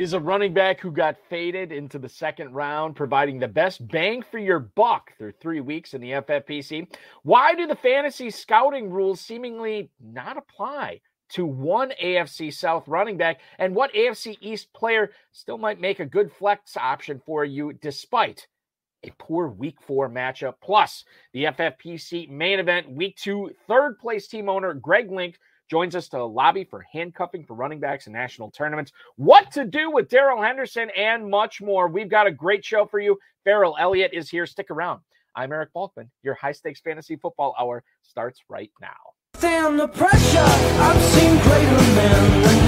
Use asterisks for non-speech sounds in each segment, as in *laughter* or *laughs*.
is a running back who got faded into the second round, providing the best bang for your buck through three weeks in the FFPC. Why do the fantasy scouting rules seemingly not apply to one AFC South running back? And what AFC East player still might make a good flex option for you despite a poor week four matchup? Plus, the FFPC main event, week two, third place team owner Greg Link joins us to lobby for handcuffing for running backs in national tournaments, what to do with Darrell Henderson, and much more. We've got a great show for you. Ferrell Elliott is here. Stick around. I'm Eric Balkman. Your high stakes fantasy football hour starts right now. The pressure. I've seen greater men than.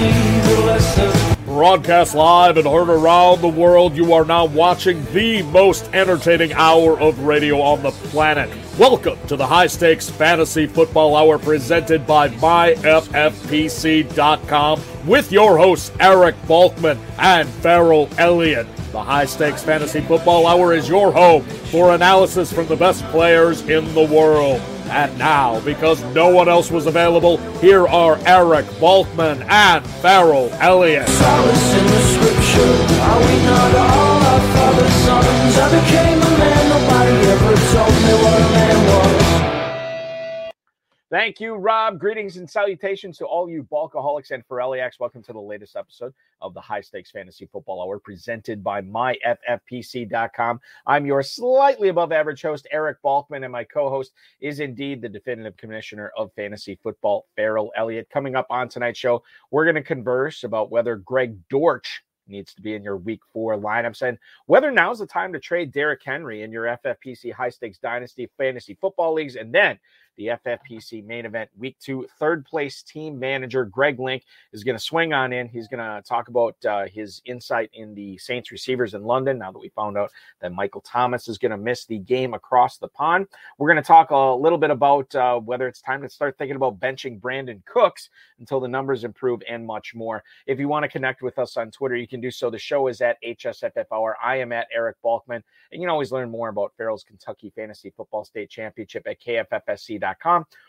Broadcast live and heard around the world, you are now watching the most entertaining hour of radio on the planet. Welcome to the High Stakes Fantasy Football Hour presented by MyFFPC.com with your hosts Eric Balkman and Ferrell Elliott. The High Stakes Fantasy Football Hour is your home for analysis from the best players in the world. And now, because no one else was available, here are Eric Balkman and Ferrell Elliott. Scripture. Thank you, Rob. Greetings and salutations to all you Balkaholics and Ferrelliacs. Welcome to the latest episode of the High Stakes Fantasy Football Hour presented by MyFFPC.com. I'm your slightly above average host, Eric Balkman, and my co host is indeed the definitive commissioner of fantasy football, Ferrell Elliott. Coming up on tonight's show, we're going to converse about whether Greg Dortch needs to be in your week four lineups and whether now's the time to trade Derrick Henry in your FFPC high stakes dynasty fantasy football leagues. And then the FFPC main event week two, third place team manager Greg Link is going to swing on in. He's going to talk about uh, his insight in the Saints receivers in London now that we found out that Michael Thomas is going to miss the game across the pond. We're going to talk a little bit about uh, whether it's time to start thinking about benching Brandin Cooks until the numbers improve and much more. If you want to connect with us on Twitter, you can do so. The show is at HSFF. I am at Eric Balkman, and you can always learn more about Ferrell's Kentucky Fantasy Football State Championship at KFFSC.com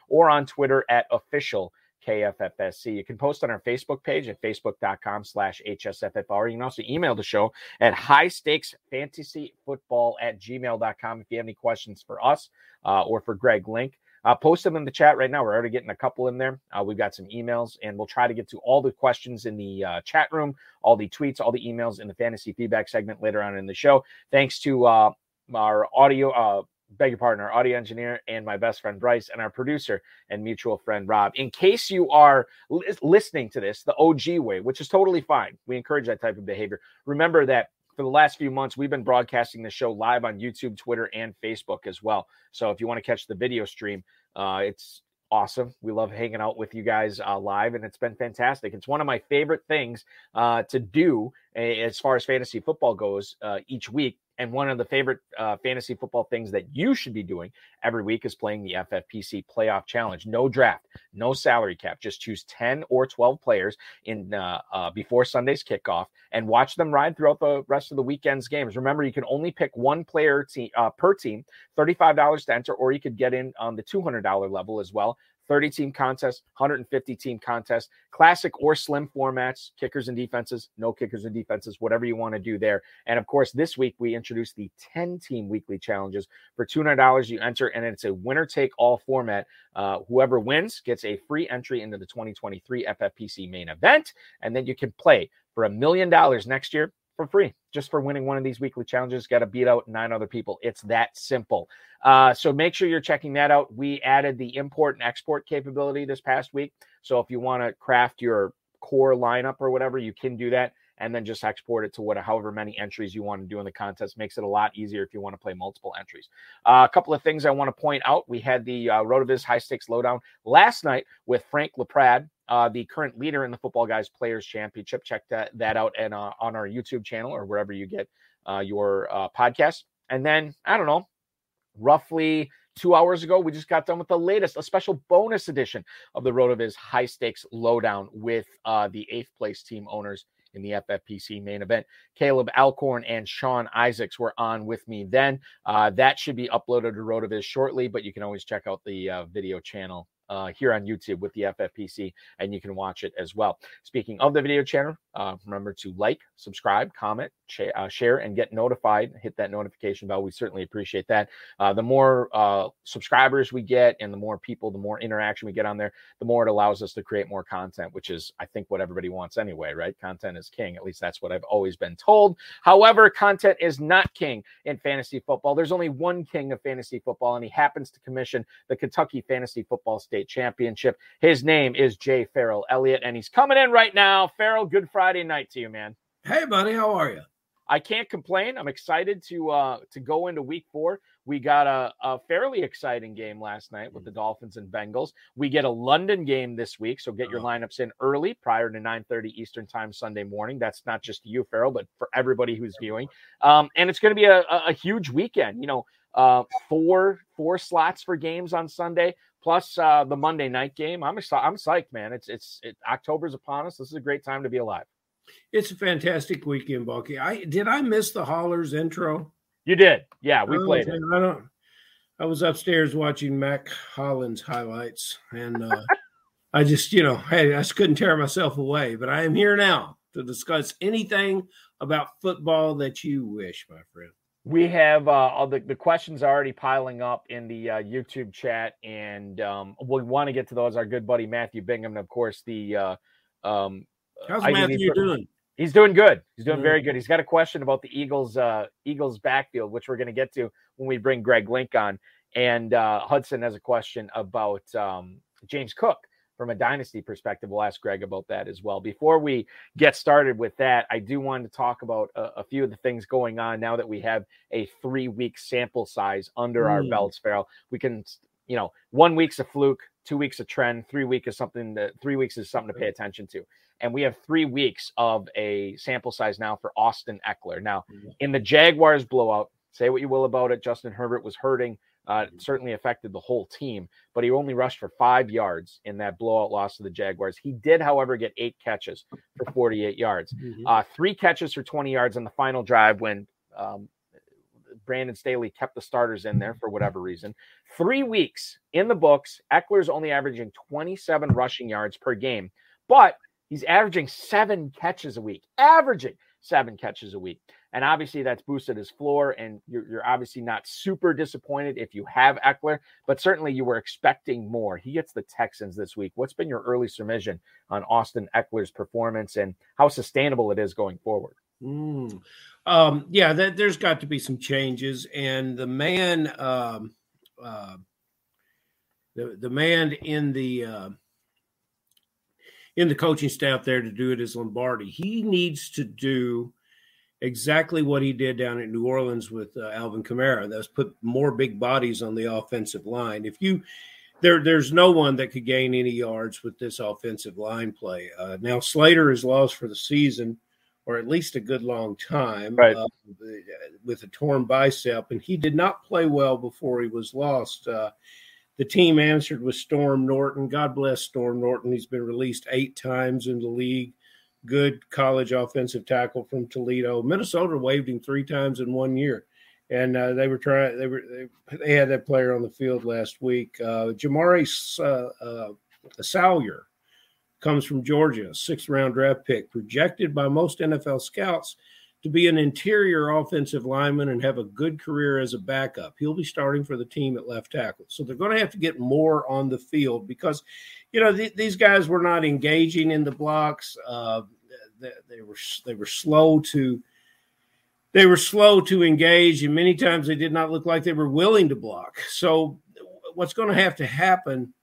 or on Twitter at official KFFSC. You can post on our Facebook page at facebook.com slash HSFFHour. You can also email the show at high stakes fantasy football at gmail.com if you have any questions for us uh, or for Greg Link. Uh, post them in the chat right now. We're already getting a couple in there. Uh, we've got some emails, and we'll try to get to all the questions in the uh, chat room, all the tweets, all the emails in the fantasy feedback segment later on in the show. Thanks to uh, our audio, uh, beg your pardon, our audio engineer and my best friend Bryce, and our producer and mutual friend Rob. In case you are li- listening to this the OG way, which is totally fine, we encourage that type of behavior. Remember that for the last few months, we've been broadcasting the show live on YouTube, Twitter, and Facebook as well. So if you want to catch the video stream, uh, it's awesome. We love hanging out with you guys uh, live, and it's been fantastic. It's one of my favorite things uh, to do as far as fantasy football goes uh, each week. And one of the favorite uh, fantasy football things that you should be doing every week is playing the FFPC Playoff Challenge. No draft, no salary cap. Just choose 10 or 12 players in uh, uh, before Sunday's kickoff and watch them ride throughout the rest of the weekend's games. Remember, you can only pick one player te- uh, per team, $35 to enter, or you could get in on the $200 level as well. 30 team contest, 150 team contest, classic or slim formats, kickers and defenses, no kickers and defenses, whatever you want to do there. And of course, this week we introduced the 10 team weekly challenges. For $200, you enter, and it's a winner take all format. Uh, whoever wins gets a free entry into the 2023 FFPC main event. And then you can play for a million dollars next year for free just for winning one of these weekly challenges. Got to beat out nine other people. It's that simple. Uh, so make sure you're checking that out. We added the import and export capability this past week. So if you want to craft your core lineup or whatever, you can do that and then just export it to what however many entries you want to do in the contest. Makes it a lot easier if you want to play multiple entries. Uh, a couple of things I want to point out. We had the uh, Rotoviz High Stakes Lowdown last night with Frank LaPrade, uh, the current leader in the Football Guys Players Championship. Check that, that out and uh, on our YouTube channel or wherever you get uh, your uh, podcast. And then I don't know, roughly two hours ago, we just got done with the latest, a special bonus edition of the Rotoviz High Stakes Lowdown with uh, the eighth place team owners in the FFPC main event. Caleb Alcorn and Sean Isaacs were on with me then. Uh, that should be uploaded to Rotoviz shortly, but you can always check out the uh, video channel uh, here on YouTube with the FFPC, and you can watch it as well. Speaking of the video channel, uh, remember to like, subscribe, comment, sh- uh, share, and get notified. Hit that notification bell. We certainly appreciate that. Uh, the more uh, subscribers we get, and the more people, the more interaction we get on there, the more it allows us to create more content, which is, I think, what everybody wants anyway, right? Content is king. At least that's what I've always been told. However, content is not king in fantasy football. There's only one king of fantasy football, and he happens to commission the Kentucky Fantasy Football State Championship. His name is Jay Ferrell Elliott, and he's coming in right now. Ferrell, good Friday night to you, man. Hey, buddy, how are you? I can't complain. I'm excited to uh to go into week four. We got a, a fairly exciting game last night with the Dolphins and Bengals. We get a London game this week, so get your Oh. lineups in early prior to 9:30 Eastern time Sunday morning. That's not just you, Ferrell, but for everybody who's viewing. Um, and it's going to be a, a, a huge weekend. You know, uh, four four slots for games on Sunday plus uh, the Monday night game. I'm I'm psyched, man. It's it's it, October's upon us. This is a great time to be alive. It's a fantastic weekend, Bulky. I did I miss the Hollers intro? You did, yeah. We Oh, played it. I don't. I was upstairs watching Mack Hollins highlights, and uh, I just, you know, hey, I just couldn't tear myself away. But I am here now to discuss anything about football that you wish, my friend. We have uh, all the, the questions already piling up in the uh, YouTube chat, and um, we want to get to those. Our good buddy Matthew Bingham, and of course the uh, um, How's Matthew for- doing? He's doing good. He's doing Mhm. very good. He's got a question about the Eagles uh Eagles backfield, which we're going to get to when we bring Greg Link on. And uh Hudson has a question about um James Cook from a dynasty perspective. We'll ask Greg about that as well. Before we get started with that, I do want to talk about a, a few of the things going on now that we have a three week sample size under our Mm. belts, Ferrell. We can, you know, one week's a fluke, two weeks a trend, three week is something that three weeks is something to pay attention to and we have three weeks of a sample size now for Austin Ekeler. Now, in the Jaguars blowout, say what you will about it, Justin Herbert was hurting. Uh, it certainly affected the whole team, but he only rushed for five yards in that blowout loss to the Jaguars. He did, however, get eight catches for 48 yards, Mhm. uh, three catches for 20 yards on the final drive when um, Brandon Staley kept the starters in there for whatever reason. Three weeks in the books, Ekeler's only averaging 27 rushing yards per game, but he's averaging seven catches a week, averaging seven catches a week. And obviously, that's boosted his floor. And you're, you're obviously not super disappointed if you have Ekeler, but certainly you were expecting more. He gets the Texans this week. What's been your early submission on Austin Ekeler's performance and how sustainable it is going forward? Mm. Um, yeah, that, there's got to be some changes, and the man, um, uh, the the man in the uh, in the coaching staff there to do it is Lombardi. He needs to do exactly what he did down at New Orleans with uh, Alvin Kamara. That's put more big bodies on the offensive line. If you there, there's no one that could gain any yards with this offensive line play. Uh, now Slater is lost for the season or at least a good long time Right. uh, with a torn bicep, and he did not play well before he was lost. Uh, the team answered with Storm Norton. God bless Storm Norton. He's been released eight times in the league. Good college offensive tackle from Toledo. Minnesota waived him three times in one year, and uh, they were trying. They were they, they had that player on the field last week. Uh, Jamaree uh, uh, Salyer comes from Georgia, sixth round draft pick, projected by most NFL scouts to be an interior offensive lineman and have a good career as a backup. He'll be starting for the team at left tackle. So they're going to have to get more on the field because, you know, th- these guys were not engaging in the blocks. Uh, they, they were they were slow to they were slow to engage, and many times they did not look like they were willing to block. So what's going to have to happen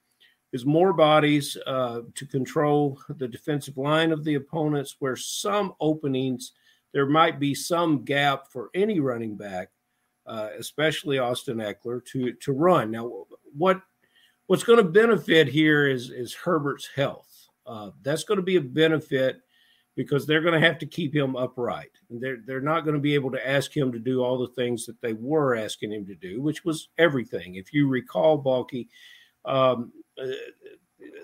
is more bodies uh, to control the defensive line of the opponents, where some openings there might be some gap for any running back, uh, especially Austin Ekeler, to to run. Now, what what's going to benefit here is is Herbert's health. Uh, that's going to be a benefit because they're going to have to keep him upright, they're they're not going to be able to ask him to do all the things that they were asking him to do, which was everything. If you recall, Balky. Um, uh,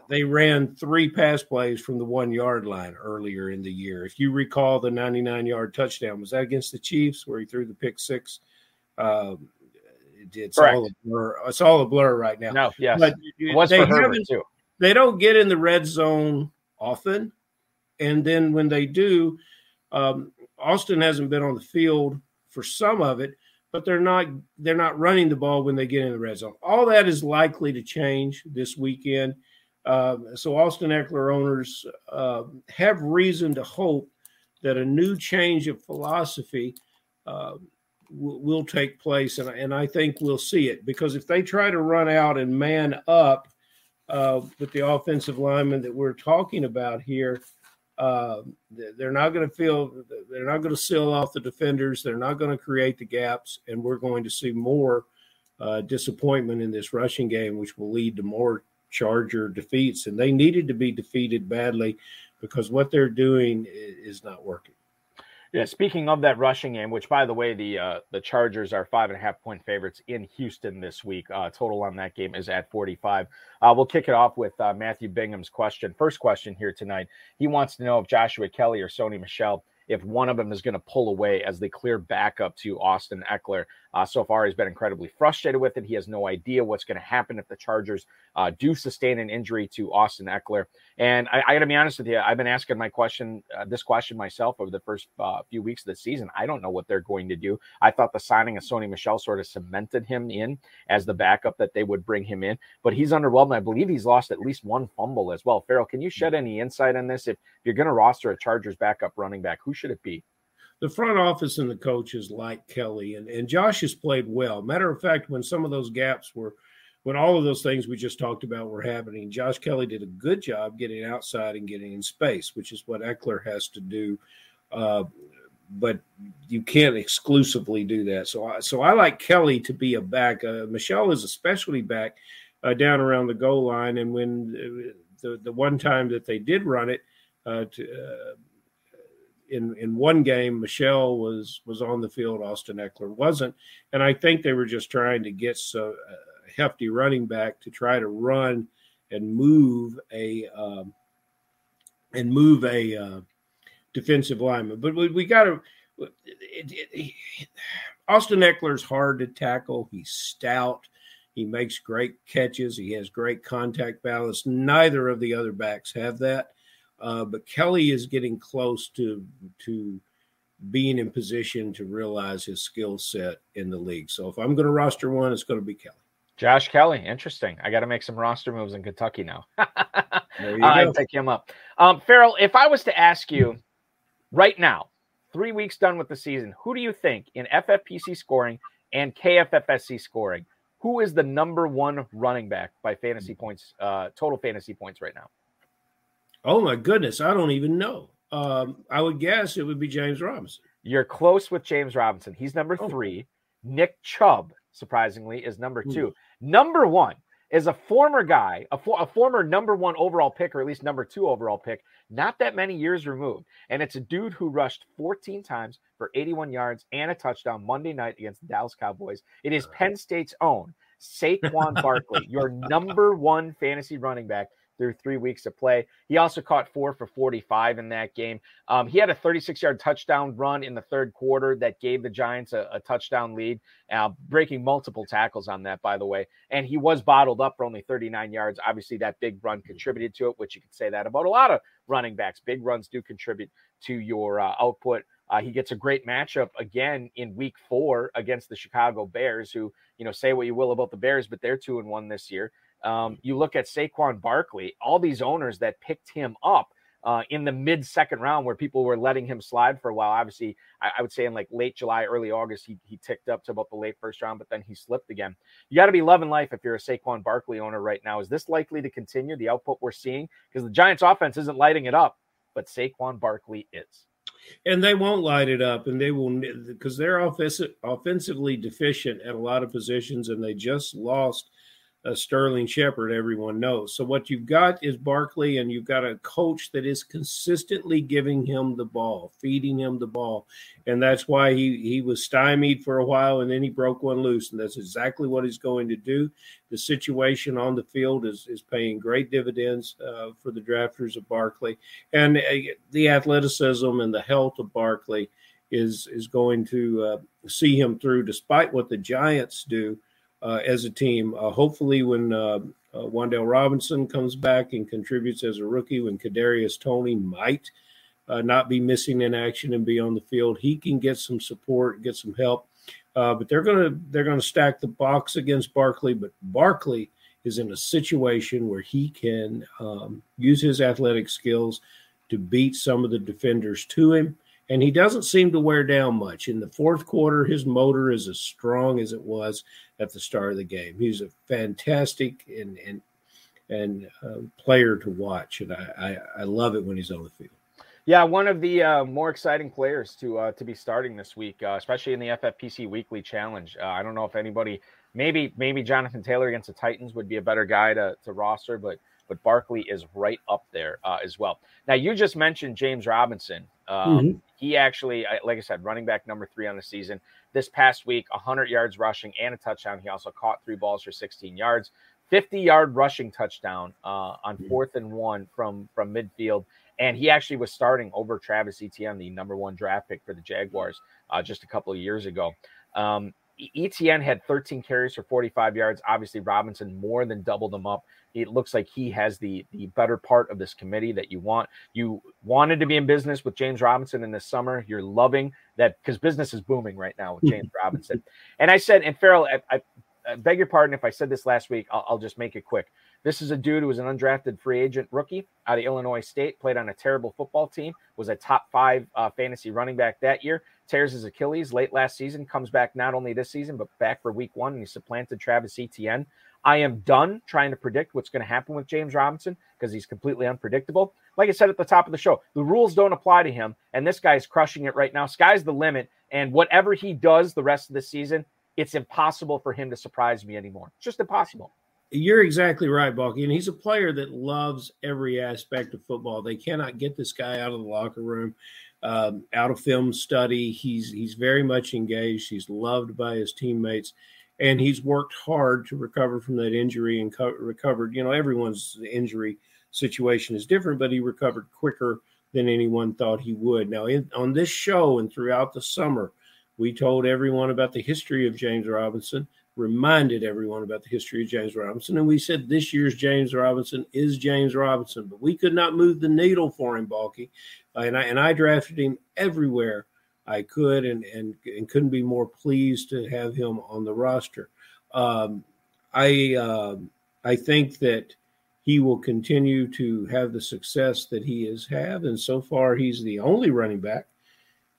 they ran three pass plays from the one yard line earlier in the year. If you recall the 99 yard touchdown, was that against the Chiefs where he threw the pick six? Uh, it's Correct. all a blur. It's all a blur right now. No, yes, But it was they for Herbert too. they don't get in the red zone often, and then when they do, um, Austin hasn't been on the field for some of it, but they're not they're not running the ball when they get in the red zone. All that is likely to change this weekend. Um, so Austin Ekeler owners uh, have reason to hope that a new change of philosophy uh, will, take place, and, and I think we'll see it because if they try to run out and man up uh, with the offensive linemen that we're talking about here, uh, they're not going to feel they're not going to seal off the defenders. They're not going to create the gaps, and we're going to see more uh, disappointment in this rushing game, which will lead to more Charger defeats. And they needed to be defeated badly because what they're doing is not working. Yeah, speaking of that rushing game, which by the way, the uh, the Chargers are five and a half point favorites in Houston this week. Uh, total on that game is at 45. Uh, we'll kick it off with uh, Matthew Bingham's question. First question here tonight. He wants to know if Joshua Kelley or Sony Michel, if one of them is going to pull away as the clear backup to Austin Ekeler. Uh, so far, he's been incredibly frustrated with it. He has no idea what's going to happen if the Chargers uh, do sustain an injury to Austin Ekeler. And I, I got to be honest with you, I've been asking my question, uh, this question myself over the first uh, few weeks of the season. I don't know what they're going to do. I thought the signing of Sony Michel sort of cemented him in as the backup that they would bring him in, but he's underwhelmed. I believe he's lost at least one fumble as well. Ferrell, can you shed any insight on this? If you're going to roster a Chargers backup running back, who should it be? the front office and the coaches like Kelley and, and Josh has played well. Matter of fact, when some of those gaps were, when all of those things we just talked about were happening, Josh Kelley did a good job getting outside and getting in space, which is what Ekeler has to do. Uh, but you can't exclusively do that. So, I, so I like Kelley to be a back. Uh, Michel is especially back uh, down around the goal line, and when uh, the the one time that they did run it, uh, to, uh, in in one game, Michel was was on the field, Austin Ekeler wasn't, and I think they were just trying to get so a hefty running back to try to run and move a um, and move a uh, defensive lineman. But we, we got to. Austin Ekeler's hard to tackle. He's stout. He makes great catches. He has great contact balance. Neither of the other backs have that. Uh, but Kelley is getting close to to being in position to realize his skill set in the league. So if I'm going to roster one, it's going to be Kelley. Josh Kelley, interesting. I got to make some roster moves in Kentucky now. *laughs* I pick him up. Um, Ferrell, if I was to ask you right now, three weeks done with the season, who do you think in FFPC scoring and KFFSC scoring, who is the number one running back by fantasy points, uh, total fantasy points right now? Oh my goodness, I don't even know. Um, I would guess it would be James Robinson. You're close with James Robinson. He's number Oh. three. Nick Chubb, surprisingly, is number two. Number one is a former guy, a, for, a former number one overall pick, or at least number two overall pick, not that many years removed. And it's a dude who rushed 14 times for 81 yards and a touchdown Monday night against the Dallas Cowboys. It is Penn State's own Saquon Barkley, your *laughs* number one fantasy running back through three weeks of play. He also caught four for 45 in that game. Um, he had a 36 yard touchdown run in the third quarter that gave the Giants a, a touchdown lead, uh, breaking multiple tackles on that, by the way. And he was bottled up for only 39 yards. Obviously, that big run contributed to it, which you could say that about a lot of running backs. Big runs do contribute to your uh, output. Uh, he gets a great matchup again in week four against the Chicago Bears, who, you know, say what you will about the Bears, but they're two and one this year. Um, you look at Saquon Barkley, all these owners that picked him up uh, in the mid second round where people were letting him slide for a while. Obviously, I, I would say in like late July, early August, he, he ticked up to about the late first round, but then he slipped again. You got to be loving life if you're a Saquon Barkley owner right now. Is this likely to continue the output we're seeing? Because the Giants offense isn't lighting it up, but Saquon Barkley is. and they won't light it up and they will because they're offensive, offensively deficient at a lot of positions and they just lost uh, Sterling Shepard, everyone knows. So what you've got is Barkley, and you've got a coach that is consistently giving him the ball, feeding him the ball, and that's why he he was stymied for a while, and then he broke one loose, and that's exactly what he's going to do. The situation on the field is is paying great dividends uh, for the drafters of Barkley, and uh, the athleticism and the health of Barkley is is going to uh, see him through, despite what the Giants do as a team. Uh, hopefully, when uh, uh, Wan'Dale Robinson comes back and contributes as a rookie, when Kadarius Toney might uh, not be missing in action and be on the field, he can get some support, get some help. Uh, but they're gonna they're gonna stack the box against Barkley, but Barkley is in a situation where he can um, use his athletic skills to beat some of the defenders to him and he doesn't seem to wear down much. In the fourth quarter, his motor is as strong as it was at the start of the game. He's a fantastic and and and uh, player to watch, and I, I, I love it when he's on the field. Yeah, one of the uh, more exciting players to uh, to be starting this week, uh, especially in the FFPC Weekly Challenge. Uh, I don't know if anybody, maybe maybe Jonathan Taylor against the Titans would be a better guy to, to roster, but but Barkley is right up there uh, as well. Now you just mentioned James Robinson. Um, mm-hmm. He actually, like I said, running back number three on the season. This past week, 100 yards rushing and a touchdown. He also caught three balls for 16 yards. 50 yard rushing touchdown uh, on mm-hmm. fourth and one from from midfield. And he actually was starting over Travis Etienne, the number one draft pick for the Jaguars, uh, just a couple of years ago. Um, Etienne had 13 carries for 45 yards. Obviously, Robinson more than doubled them up. It looks like he has the the better part of this committee that you want. You wanted to be in business with James Robinson in this summer. You're loving that because business is booming right now with James *laughs* Robinson. And I said, and Ferrell, I, I, I, beg your pardon if I said this last week. I'll, I'll just make it quick. This is a dude who was an undrafted free agent rookie out of Illinois State, played on a terrible football team, was a top five uh, fantasy running back that year, tears his Achilles late last season, comes back not only this season, but back for week one, and he supplanted Travis Etienne. I am done trying to predict what's going to happen with James Robinson because he's completely unpredictable. Like I said at the top of the show, the rules don't apply to him, and this guy is crushing it right now. Sky's the limit, and whatever he does the rest of the season, it's impossible for him to surprise me anymore. It's just impossible. You're exactly right, Balky. And he's a player that loves every aspect of football. They cannot get this guy out of the locker room, um, out of film study. He's he's very much engaged. He's loved by his teammates, and he's worked hard to recover from that injury and co- recovered. You know, everyone's injury situation is different, but he recovered quicker than anyone thought he would. Now, in, on this show and throughout the summer, we told everyone about the history of James Robinson reminded everyone about the history of James Robinson. And we said this year's James Robinson is James Robinson, but we could not move the needle for him, Balky. Uh, and, I, and I drafted him everywhere I could and, and, and couldn't be more pleased to have him on the roster. Um, I, uh, I think that he will continue to have the success that he has had. And so far, he's the only running back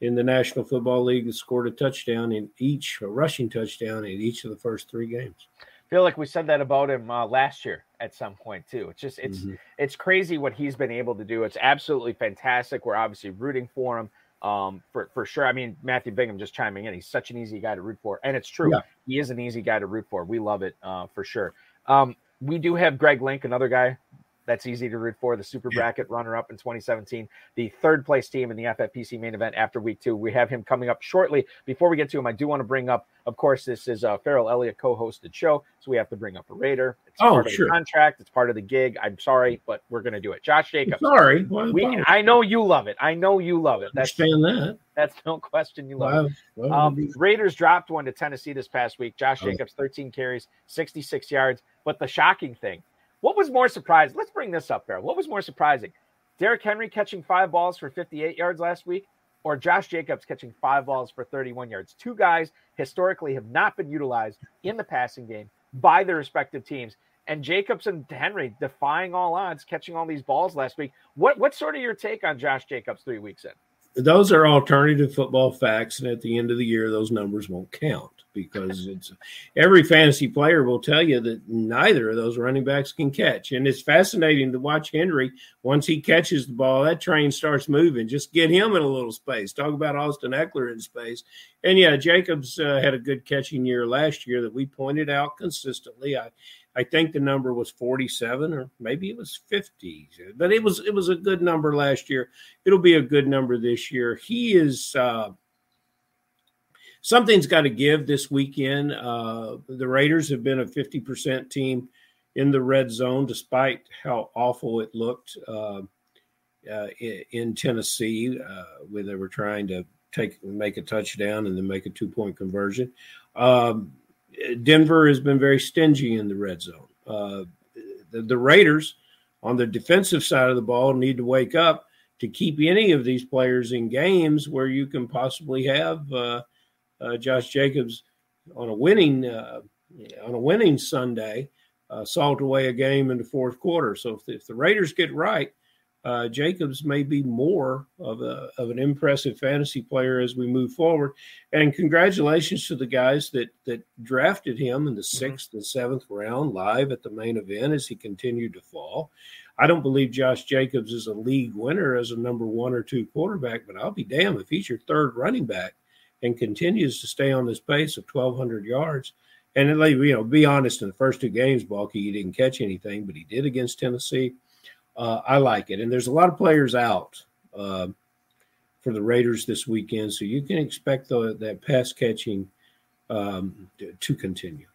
in the National Football League that scored a touchdown in each, a rushing touchdown in each of the first three games. Feel like we said that about him uh, last year at some point too. It's just it's mm-hmm. it's crazy what he's been able to do. It's absolutely fantastic. We're obviously rooting for him um, for for sure. I mean, Matthew Bingham just chiming in. He's such an easy guy to root for, and it's true. Yeah. He is an easy guy to root for. We love it uh, for sure. Um, we do have Greg Link, another guy that's easy to root for. The super bracket runner up in 2017, the third place team in the FFPC main event after week two. We have him coming up shortly. Before we get to him, I do want to bring up, of course, this is a Ferrell Elliott co hosted show. So we have to bring up a Raider. It's oh, part sure. of the contract, it's part of the gig. I'm sorry, but we're going to do it. Josh Jacobs. Sorry. We, I know you love it. I know you love it. That's, understand that. That's no question. You love it. Um, Raiders dropped one to Tennessee this past week. Josh oh. Jacobs, 13 carries, 66 yards. But the shocking thing, what was more surprising? Let's bring this up, there. What was more surprising? Derrick Henry catching five balls for 58 yards last week, or Josh Jacobs catching five balls for 31 yards? Two guys historically have not been utilized in the passing game by their respective teams. And Jacobs and Henry defying all odds, catching all these balls last week. What what's sort of your take on Josh Jacobs three weeks in? those are alternative football facts, and at the end of the year, those numbers won't count because it's every fantasy player will tell you that neither of those running backs can catch. And it's fascinating to watch Henry once he catches the ball, that train starts moving. Just get him in a little space. Talk about Austin Ekeler in space. And yeah, Jacobs uh, had a good catching year last year that we pointed out consistently. I I think the number was 47 or maybe it was 50, but it was it was a good number last year. It'll be a good number this year. He is uh, something's got to give this weekend. Uh, the Raiders have been a 50% team in the red zone, despite how awful it looked uh, uh in, Tennessee, uh, when they were trying to take make a touchdown and then make a two point conversion. Um, Denver has been very stingy in the red zone. Uh, the, the Raiders on the defensive side of the ball need to wake up to keep any of these players in games where you can possibly have uh, Josh Jacobs on a winning uh, on a winning Sunday uh, salt away a game in the fourth quarter. So if the, if the Raiders get right, uh, Jacobs may be more of a of an impressive fantasy player as we move forward. And congratulations to the guys that that drafted him in the 6th mm-hmm. and seventh round live at the main event as he continued to fall. I don't believe Josh Jacobs is a league winner as a number one or two quarterback, but I'll be damned if he's your third running back and continues to stay on this pace of 1,200 yards. And like you know, be honest, in the first two games, Balky, he didn't catch anything, but he did against Tennessee. Uh, I like it, and there's a lot of players out uh, for the Raiders this weekend, so you can expect the, that pass catching um, to, continue.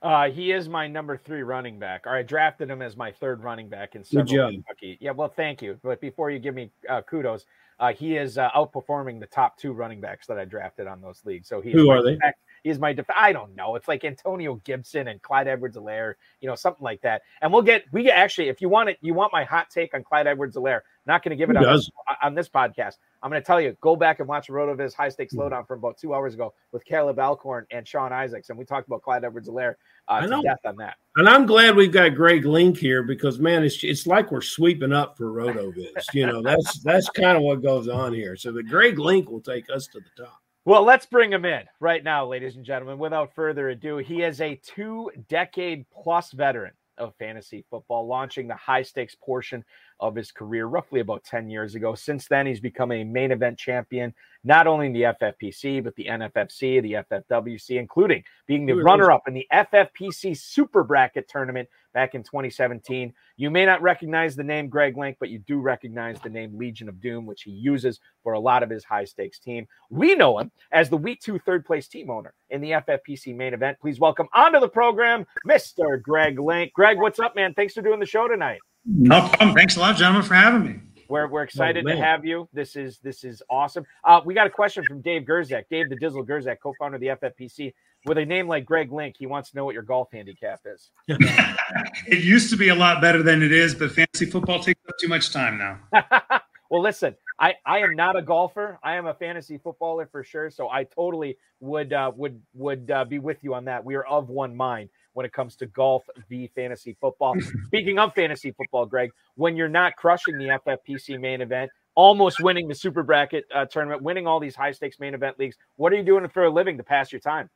Uh, he is my number three running back. Or I drafted him as my third running back in several Kentucky. Yeah, well, thank you. But before you give me uh, kudos, uh, he is uh, outperforming the top two running backs that I drafted on those leagues. So he who are they? He's my def- I don't know. It's like Antonio Gibson and Clyde Edwards-Helaire, you know, something like that. And we'll get we get actually if you want it, you want my hot take on Clyde Edwards-Helaire. Not going to give it on this, on this, podcast. I'm going to tell you, go back and watch RotoViz High Stakes mm-hmm. Lowdown from about two hours ago with Caleb Alcorn and Sean Isaacs, and we talked about Clyde Edwards-Helaire uh, to death on that. And I'm glad we've got Greg Link here because man, it's it's like we're sweeping up for RotoViz. you know, that's that's kind of what goes on here. So the Greg Link will take us to the top. Well, let's bring him in right now, ladies and gentlemen. Without further ado, he is a two decade plus veteran of fantasy football, launching the high stakes portion of his career roughly about 10 years ago. Since then, he's become a main event champion, not only in the FFPC, but the NFFC, the FFWC, including being the runner up in the FFPC Super Bracket tournament back in 2017. You may not recognize the name Greg Link, but you do recognize the name Legion of Doom, which he uses for a lot of his high stakes team. We know him as the week two third place team owner in the FFPC main event. Please welcome onto the program, Mr. Greg Link. Greg, what's up, man? Thanks for doing the show tonight. No problem. Thanks a lot, gentlemen, for having me. We're, we're excited oh, to have you. This is this is awesome. Uh, we got a question from Dave Gerczak, Dave the Dizzle Gerczak, co-founder of the FFPC. With a name like Greg Link, he wants to know what your golf handicap is. *laughs* it used to be a lot better than it is, but fantasy football takes up too much time now. *laughs* well, listen, I, I am not a golfer. I am a fantasy footballer for sure. So I totally would uh, would would uh, be with you on that. We are of one mind when it comes to golf v fantasy football. Speaking of fantasy football, Greg, when you're not crushing the FFPC main event, almost winning the super bracket uh, tournament, winning all these high stakes main event leagues, what are you doing for a living to pass your time?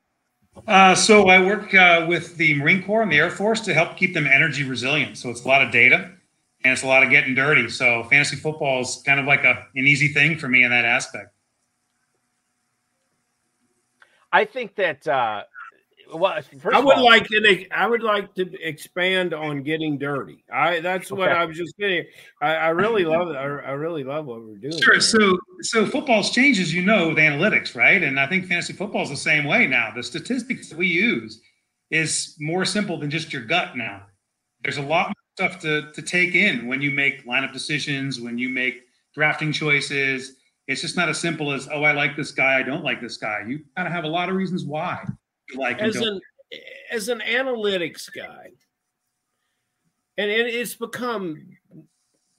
Uh, so I work uh, with the Marine Corps and the Air Force to help keep them energy resilient. So it's a lot of data and it's a lot of getting dirty. So fantasy football is kind of like a, an easy thing for me in that aspect. I think that uh, well, I would all, like to. I would like to expand on getting dirty. I that's what I was just saying. I, I really love it. I, I, really love what we're doing. Sure. Here. So so football's changed, as you know, with analytics, right? And I think fantasy football is the same way now. The statistics that we use is more simple than just your gut now. There's a lot more stuff to to take in when you make lineup decisions, when you make drafting choices. It's just not as simple as oh, I like this guy, I don't like this guy. You kind of have a lot of reasons why like as an as an analytics guy, and it, it's become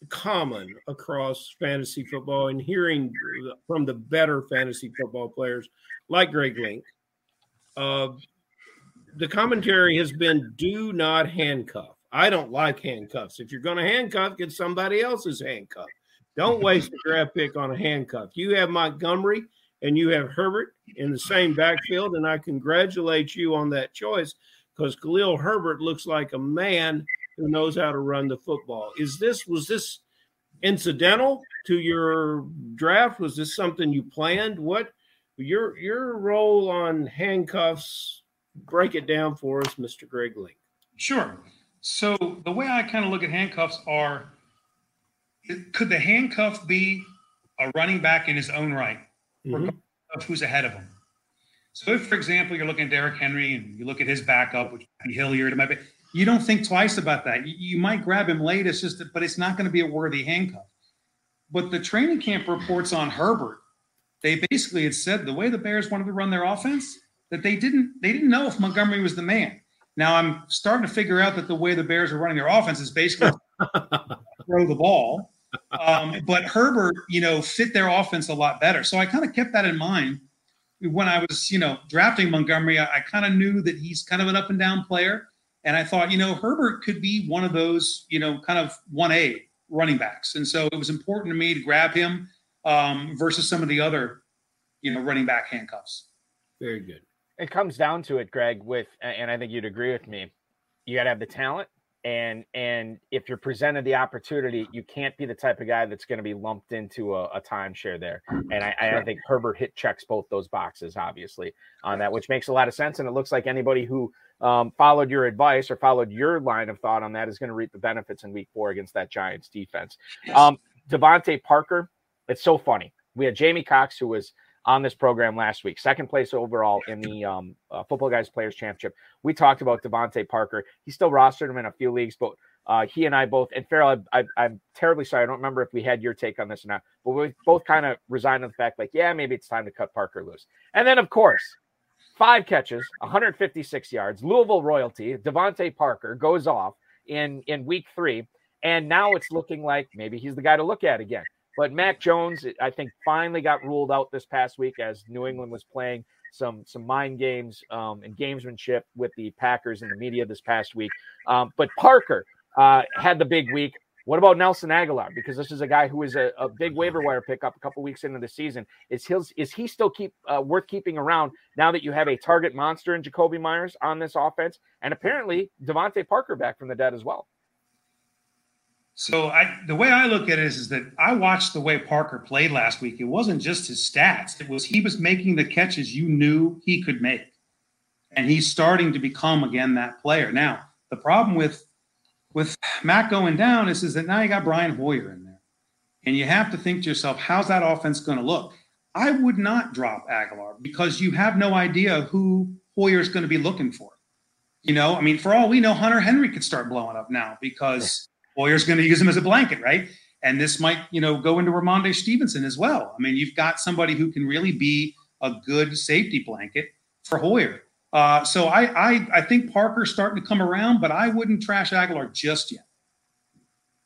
common across fantasy football and hearing from the better fantasy football players like Greg Link. Uh, the commentary has been do not handcuff. I don't like handcuffs. If you're going to handcuff, get somebody else's handcuff. Don't waste a draft pick on a handcuff. You have Montgomery and you have Herbert in the same backfield. And I congratulate you on that choice because Khalil Herbert looks like a man who knows how to run the football. Is this was this incidental to your draft? Was this something you planned? What your your role on handcuffs? Break it down for us, Mr. Greg Link. Sure. So the way I kind of look at handcuffs are could the handcuff be a running back in his own right? Mm-hmm. of who's ahead of him. So if, for example, you're looking at Derrick Henry and you look at his backup, which might be Hilliard, it might be, you don't think twice about that. You, you might grab him late, it's just, but it's not going to be a worthy handcuff. But the training camp reports on Herbert, they basically had said the way the Bears wanted to run their offense, that they didn't they didn't know if Montgomery was the man. Now I'm starting to figure out that the way the Bears are running their offense is basically *laughs* throw the ball. Um, but Herbert, you know, fit their offense a lot better. So I kind of kept that in mind when I was, you know, drafting Montgomery. I, I kind of knew that he's kind of an up and down player. And I thought, you know, Herbert could be one of those, you know, kind of 1A running backs. And so it was important to me to grab him um, versus some of the other, you know, running back handcuffs. Very good. It comes down to it, Greg, with, and I think you'd agree with me, you got to have the talent and and if you're presented the opportunity, you can't be the type of guy that's going to be lumped into a, a timeshare there. And I, I, think Herbert hit checks both those boxes, obviously, on that, which makes a lot of sense. And it looks like anybody who um, followed your advice or followed your line of thought on that is going to reap the benefits in Week Four against that Giants defense. Um, DeVante Parker, it's so funny. We had Jamie Cox, who was on this program last week, second place overall in the um, uh, Football Guys Players Championship. We talked about DeVante Parker. He still rostered him in a few leagues, but uh, he and I both, and Ferrell, I, am terribly sorry. I don't remember if we had your take on this or not, but we both kind of resigned to the fact, like, yeah, maybe it's time to cut Parker loose. And then, of course, five catches, 156 yards, Louisville royalty, DeVante Parker goes off in in week three. And now it's looking like maybe he's the guy to look at again. But Mac Jones, I think, finally got ruled out this past week as New England was playing some some mind games um, and gamesmanship with the Packers and the media this past week. Um, but Parker uh, had the big week. What about Nelson Agholor? Because this is a guy who is a, a big waiver wire pickup a couple weeks into the season. Is his is he still keep uh, worth keeping around now that you have a target monster in Jakobi Meyers on this offense, and apparently DeVante Parker back from the dead as well? So I, the way I look at it is, is that I watched the way Parker played last week. It wasn't just his stats; it was he was making the catches you knew he could make, and he's starting to become again that player. Now the problem with with Mac going down is, is that now you got Brian Hoyer in there, and you have to think to yourself, how's that offense going to look? I would not drop Agholor because you have no idea who Hoyer is going to be looking for. You know, I mean, for all we know, Hunter Henry could start blowing up now because Hoyer's going to use him as a blanket, right? And this might, you know, go into Rhamondre Stevenson as well. I mean, you've got somebody who can really be a good safety blanket for Hoyer. Uh, so I, I, I think Parker's starting to come around, but I wouldn't trash Agholor just yet.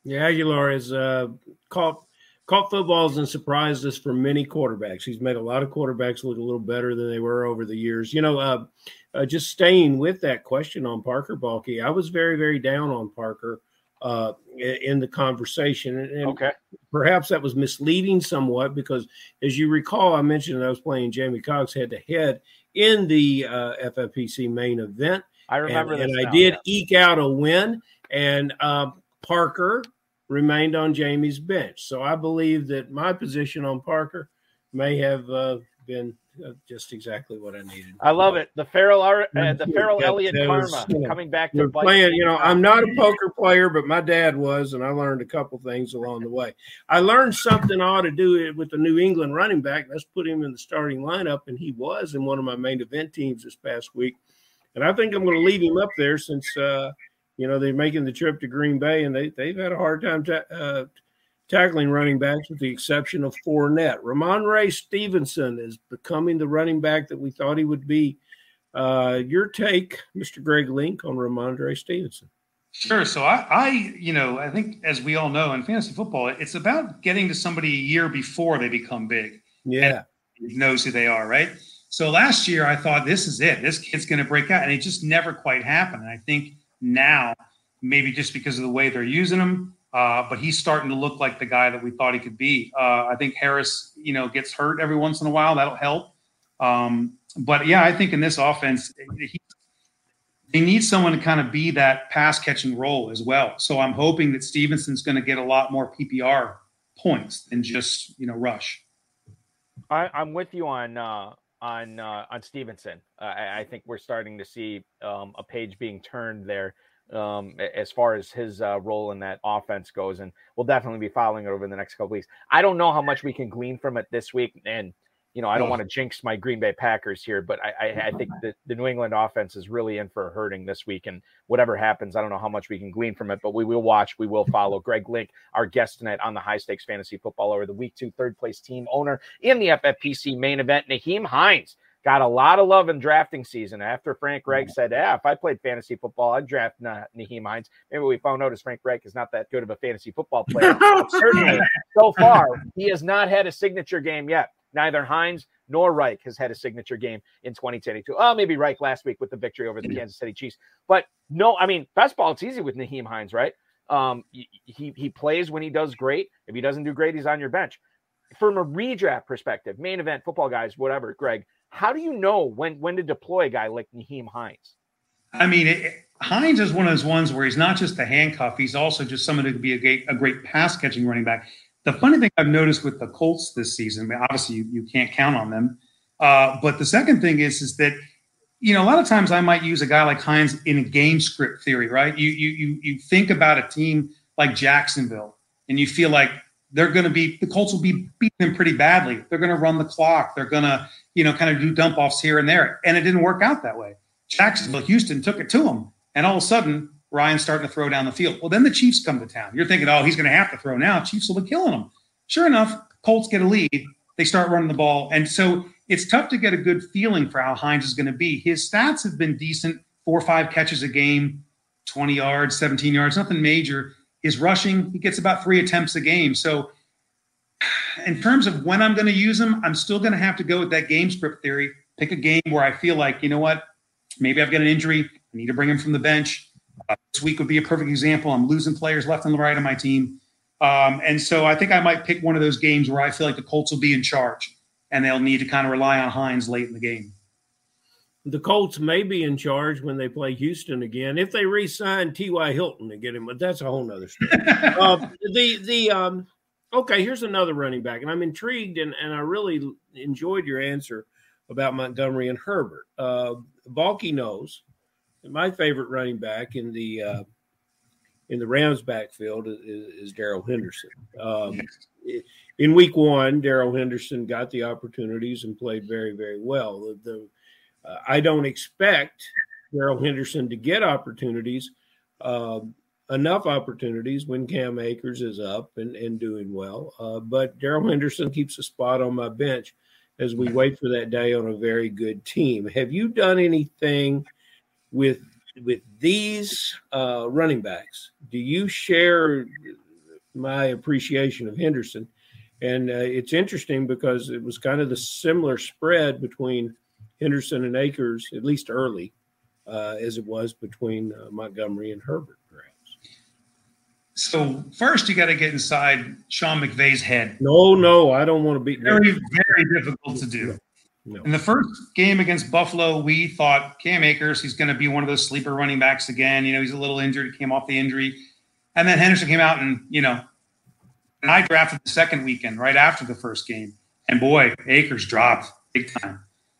Yeah, Agholor has uh, caught caught footballs and surprised us for many quarterbacks. He's made a lot of quarterbacks look a little better than they were over the years. You know, uh, uh, just staying with that question on Parker Balky, I was very, very down on Parker uh, in the conversation. And okay. perhaps that was misleading somewhat because, as you recall, I mentioned I was playing Jamie Cox head to head in the uh, FFPC main event. I remember and, and now, I did yeah. eke out a win, and uh, Parker remained on Jamie's bench. So I believe that my position on Parker may have uh, been just exactly what I needed. I love it. The Ferrell, uh, the Ferrell Elliott karma you know, coming back to We're bite playing, you know, I'm not a poker player, but my dad was, and I learned a couple things along the way. I learned something I ought to do it with the New England running back. Let's put him in the starting lineup, and he was in one of my main event teams this past week. And I think I'm going to leave him up there since, uh, you know, they're making the trip to Green Bay, and they they've had a hard time ta- uh, tackling running backs with the exception of Fournette. Rhamondre Stevenson is becoming the running back that we thought he would be. Uh, your take, Mr. Greg Link, on Ramondre Stevenson? Sure. So I, I, you know, I think as we all know in fantasy football, it's about getting to somebody a year before they become big. Yeah. Knows who they are, right? So last year I thought this is it. This kid's going to break out, and it just never quite happened. And I think now, maybe just because of the way they're using him, uh, but he's starting to look like the guy that we thought he could be. Uh, I think Harris, you know, gets hurt every once in a while. That'll help. Um, but yeah, I think in this offense, he, they need someone to kind of be that pass catching role as well. So I'm hoping that Stevenson's going to get a lot more PPR points than just you know rush. I, I'm with you on uh, on uh, on Stevenson. Uh, I, I think we're starting to see um, a page being turned there um, as far as his uh, role in that offense goes, and we'll definitely be following it over the next couple weeks. I don't know how much we can glean from it this week, and you know I don't want to jinx my Green Bay Packers here, but I, I, I think *laughs* the, the New England offense is really in for a hurting this week, and whatever happens, I don't know how much we can glean from it, but we will watch, we will follow. Greg Link, our guest tonight on the High Stakes Fantasy Football Hour, the Week Two third place team owner in the FFPC main event, Nyheim Hines got a lot of love in drafting season after Frank Reich said, "Yeah, if I played fantasy football, I'd draft uh, Nyheim Hines." Maybe we found out as Frank Reich is not that good of a fantasy football *laughs* player. Certainly, so far, he has not had a signature game yet. Neither Hines nor Reich has had a signature game in 2022. Oh, maybe Reich last week with the victory over the Kansas City Chiefs. But no, I mean, best ball, it's easy with Nyheim Hines, right? Um, he he plays when he does great. If he doesn't do great, he's on your bench. From a redraft perspective, main event, football guys, whatever, Greg, how do you know when when to deploy a guy like Nyheim Hines? I mean, it, Hines is one of those ones where he's not just a handcuff; he's also just someone who could be a great, a great pass catching running back. The funny thing I've noticed with the Colts this season, I mean, obviously you, you can't count on them, uh, but the second thing is is that you know a lot of times I might use a guy like Hines in a game script theory, right? You you you you think about a team like Jacksonville, and you feel like they're going to be the Colts will be beating them pretty badly. They're going to run the clock. They're going to you know kind of do dump offs here and there, and it didn't work out that way. Jacksonville, Houston took it to them, and all of a sudden Ryan's starting to throw down the field. Well, then the Chiefs come to town. You're thinking, oh, he's going to have to throw now. Chiefs will be killing him. Sure enough, Colts get a lead. They start running the ball, and so it's tough to get a good feeling for how Hines is going to be. His stats have been decent: four or five catches a game, 20 yards, 17 yards, nothing major. His rushing, he gets about three attempts a game. So, in terms of when I'm going to use them, I'm still going to have to go with that game script theory. Pick a game where I feel like, you know what, maybe I've got an injury. I need to bring him from the bench. Uh, this week would be a perfect example. I'm losing players left and right on my team. Um, and so I think I might pick one of those games where I feel like the Colts will be in charge and they'll need to kind of rely on Hines late in the game. The Colts may be in charge when they play Houston again if they re-sign T.Y. Hilton to get him, but that's a whole nother story. *laughs* uh, the the um, okay, here's another running back, and I'm intrigued and, and I really enjoyed your answer about Montgomery and Herbert. Uh, Balky knows my favorite running back in the uh, in the Rams backfield is, is Darrell Henderson. Um, in week one, Darrell Henderson got the opportunities and played very, very well. The, the uh, I don't expect Darrell Henderson to get opportunities, uh, enough opportunities when Cam Akers is up and, and doing well. Uh, but Darrell Henderson keeps a spot on my bench as we wait for that day on a very good team. Have you done anything with with these uh, running backs? Do you share my appreciation of Henderson? And uh, it's interesting because it was kind of the similar spread between Henderson and Akers, at least early, uh, as it was between uh, Montgomery and Herbert. So first, you got to get inside Sean McVay's head. No, no, I don't want to be very, very difficult to do. No. In the first game against Buffalo, we thought Cam Akers, he's going to be one of those sleeper running backs again. You know, he's a little injured, came off the injury. And then Henderson came out and, you know, and I drafted the second weekend right after the first game. And boy, Akers dropped big time.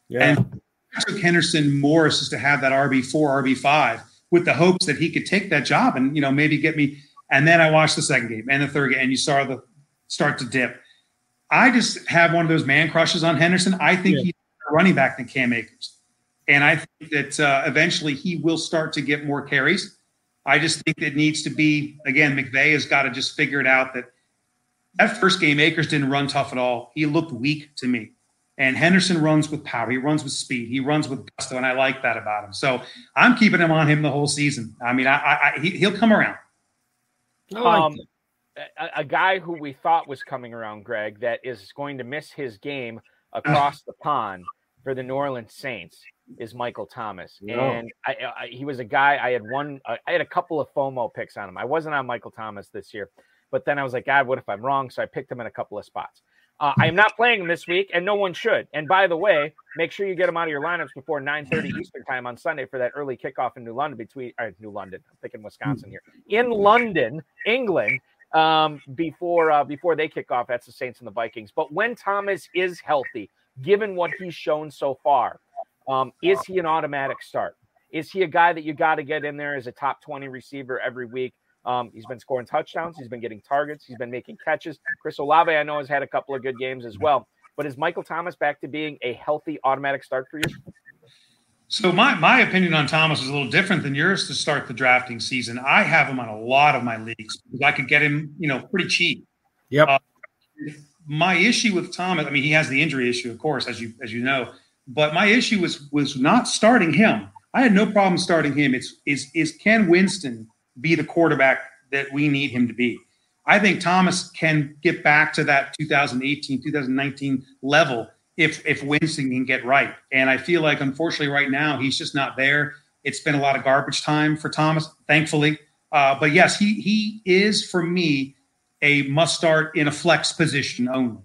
Yeah. And I took Henderson Morris just to have that RB4, RB5 with the hopes that he could take that job and, you know, maybe get me. And then I watched the second game and the third game, and you saw the start to dip. I just have one of those man crushes on Henderson. I think yeah. he's a running back than Cam Akers. And I think that uh, eventually he will start to get more carries. I just think it needs to be, again, McVay has got to just figure it out that that first game, Akers didn't run tough at all. He looked weak to me. And Henderson runs with power. He runs with speed. He runs with gusto, and I like that about him. So I'm keeping him on him the whole season. I mean, I, I, he, will come around. Um, a, a, guy who we thought was coming around, Greg, that is going to miss his game across the pond for the New Orleans Saints is Michael Thomas, no. and I, I, he was a guy I had one. I had a couple of FOMO picks on him. I wasn't on Michael Thomas this year, but then I was like, God, what if I'm wrong? So I picked him in a couple of spots. Uh, I am not playing him this week, and no one should. And by the way, make sure you get him out of your lineups before 9:30 Eastern time on Sunday for that early kickoff in New London between uh, New London. I'm thinking Wisconsin here in London, England. Um, before uh, before they kick off, that's the Saints and the Vikings. But when Thomas is healthy, given what he's shown so far, um, is he an automatic start? Is he a guy that you got to get in there as a top 20 receiver every week? Um, he's been scoring touchdowns. He's been getting targets. He's been making catches. Chris Olave, I know, has had a couple of good games as well. But is Michael Thomas back to being a healthy automatic start for you? So my my opinion on Thomas is a little different than yours to start the drafting season. I have him on a lot of my leagues because I could get him, you know, pretty cheap. Yep. Uh, my issue with Thomas, I mean, he has the injury issue, of course, as you as you know. But my issue was was not starting him. I had no problem starting him. It's is is can Winston be the quarterback that we need him to be? I think Thomas can get back to that 2018, 2019 level if if Winston can get right. And I feel like unfortunately right now he's just not there. It's been a lot of garbage time for Thomas, thankfully. Uh, but yes, he he is for me a must start in a flex position only.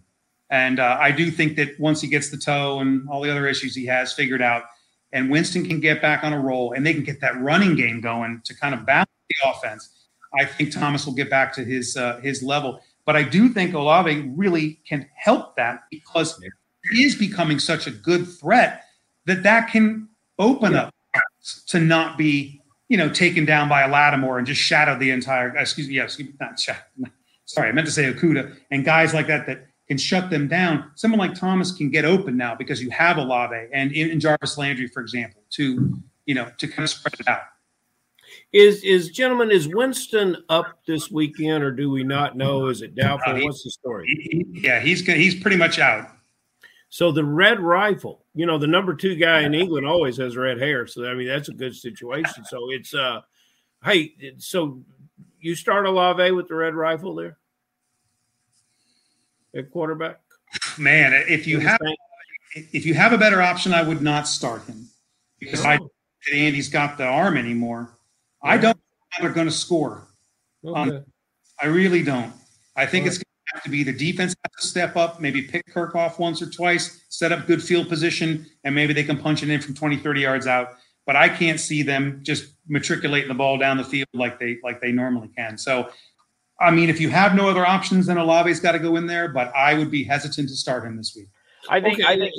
And uh, I do think that once he gets the toe and all the other issues he has figured out, and Winston can get back on a roll and they can get that running game going to kind of balance the offense, I think Thomas will get back to his uh, his level. But I do think Olave really can help that because he is becoming such a good threat that that can open yeah. up to not be you know taken down by a Lattimore and just shadow the entire. Excuse me, yes, not shadow. *laughs* Sorry, I meant to say Okudah and guys like that that can shut them down. Someone like Thomas can get open now because you have Olave and in, in Jarvis Landry, for example, to you know to kind of spread it out. Is is gentlemen is Winston up this weekend or do we not know? Is it doubtful? Uh, he, What's the story? He, yeah, he's he's pretty much out. So the red rifle, you know, the number two guy in England always has red hair. So I mean, that's a good situation. So it's uh, hey, so you start Olave with the red rifle there at quarterback. Man, if you have if you have a better option, I would not start him because no. I Andy's got the arm anymore. Yeah. I don't think they're going to score. Okay. Um, I really don't. I think it's going to have to be the defense has to step up, maybe pick Kirk off once or twice, set up good field position, and maybe they can punch it in from 20, 30 yards out. But I can't see them just matriculating the ball down the field like they like they normally can. So, I mean, if you have no other options, then Olave's got to go in there. But I would be hesitant to start him this week. I think. Okay. I think.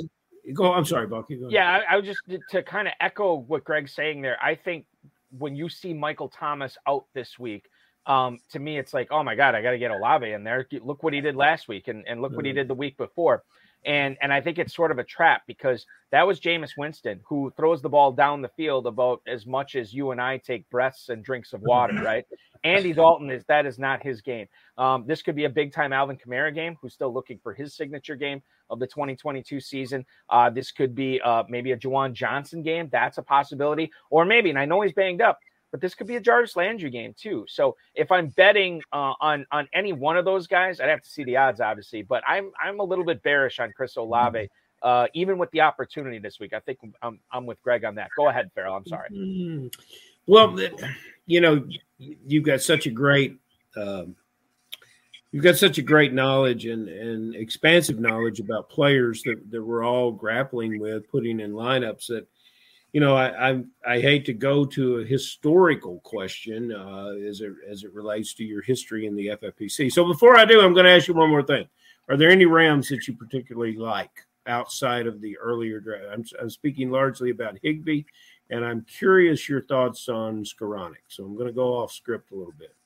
Go. I'm sorry, Bucky. yeah, I, I was just to kind of echo what Greg's saying there. I think when you see Michael Thomas out this week, um, to me, it's like, oh my God, I got to get Olave in there. Look what he did last week, and, and look what he did the week before. And and I think it's sort of a trap because that was Jameis Winston who throws the ball down the field about as much as you and I take breaths and drinks of water, *laughs* right? Andy Dalton is that is not his game. Um, this could be a big time Alvin Kamara game, who's still looking for his signature game of the 2022 season. Uh, this could be uh, maybe a Juwan Johnson game. That's a possibility, or maybe, and I know he's banged up but this could be a Jarvis Landry game too. So if I'm betting uh, on on any one of those guys, I'd have to see the odds, obviously. But I'm I'm a little bit bearish on Chris Olave, mm-hmm. uh, even with the opportunity this week. I think I'm I'm with Greg on that. Go ahead, Ferrell. I'm sorry. Mm-hmm. Well, you know, you've got such a great. Um, you've got such a great knowledge and, and expansive knowledge about players that, that we're all grappling with putting in lineups that you know, I, I, I hate to go to a historical question uh, as it as it relates to your history in the FFPC. So before I do, I'm going to ask you one more thing. Are there any Rams that you particularly like outside of the earlier draft? I'm, I'm speaking largely about Higbee, and I'm curious your thoughts on Skowronek. So I'm going to go off script a little bit.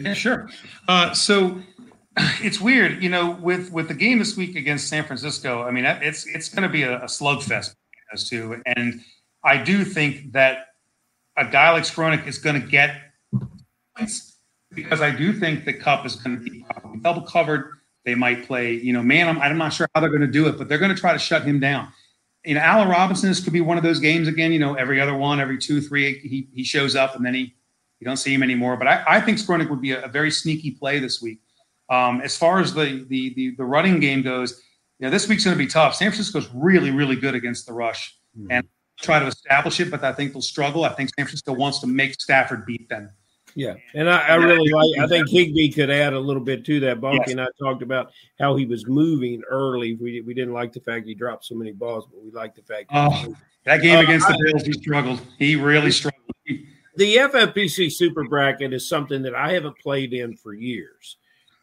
Yeah, sure. Uh, so *clears throat* it's weird, you know, with with the game this week against San Francisco. I mean, it's it's going to be a, a slugfest as to and I do think that a guy like Skowronek is going to get points because I do think the Kupp is going to be double covered. They might play, you know, man, I'm, I'm not sure how they're going to do it, but they're going to try to shut him down. You know, Allen Robinson, this could be one of those games again, you know, every other one, every two, three, he, he shows up and then he, you don't see him anymore. But I, I think Skowronek would be a, a, very sneaky play this week. Um, as far as the, the, the, the running game goes, you know, this week's going to be tough. San Francisco's really, really good against the rush. Mm-hmm. And try to establish it, but I think they'll struggle. I think San Francisco wants to make Stafford beat them. Yeah, and I, I really like. I think Higbee could add a little bit to that. Bunky yes. and I talked about how he was moving early. We, we didn't like the fact he dropped so many balls, but we liked the fact. Oh, that game uh, against the Bills, he struggled. He really struggled. The FFPC Super Bracket is something that I haven't played in for years,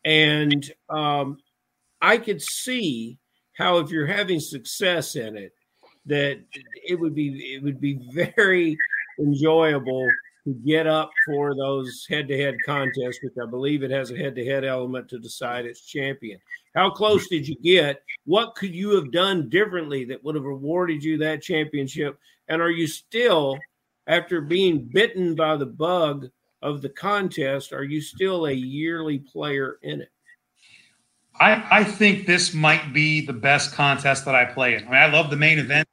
and um, I could see how if you're having success in it, that it would be it would be very enjoyable to get up for those head-to-head contests, which I believe it has a head-to-head element to decide its champion. How close did you get? What could you have done differently that would have rewarded you that championship? And are you still, after being bitten by the bug of the contest, are you still a yearly player in it? I, I think this might be the best contest that I play in. I mean, I love the main event.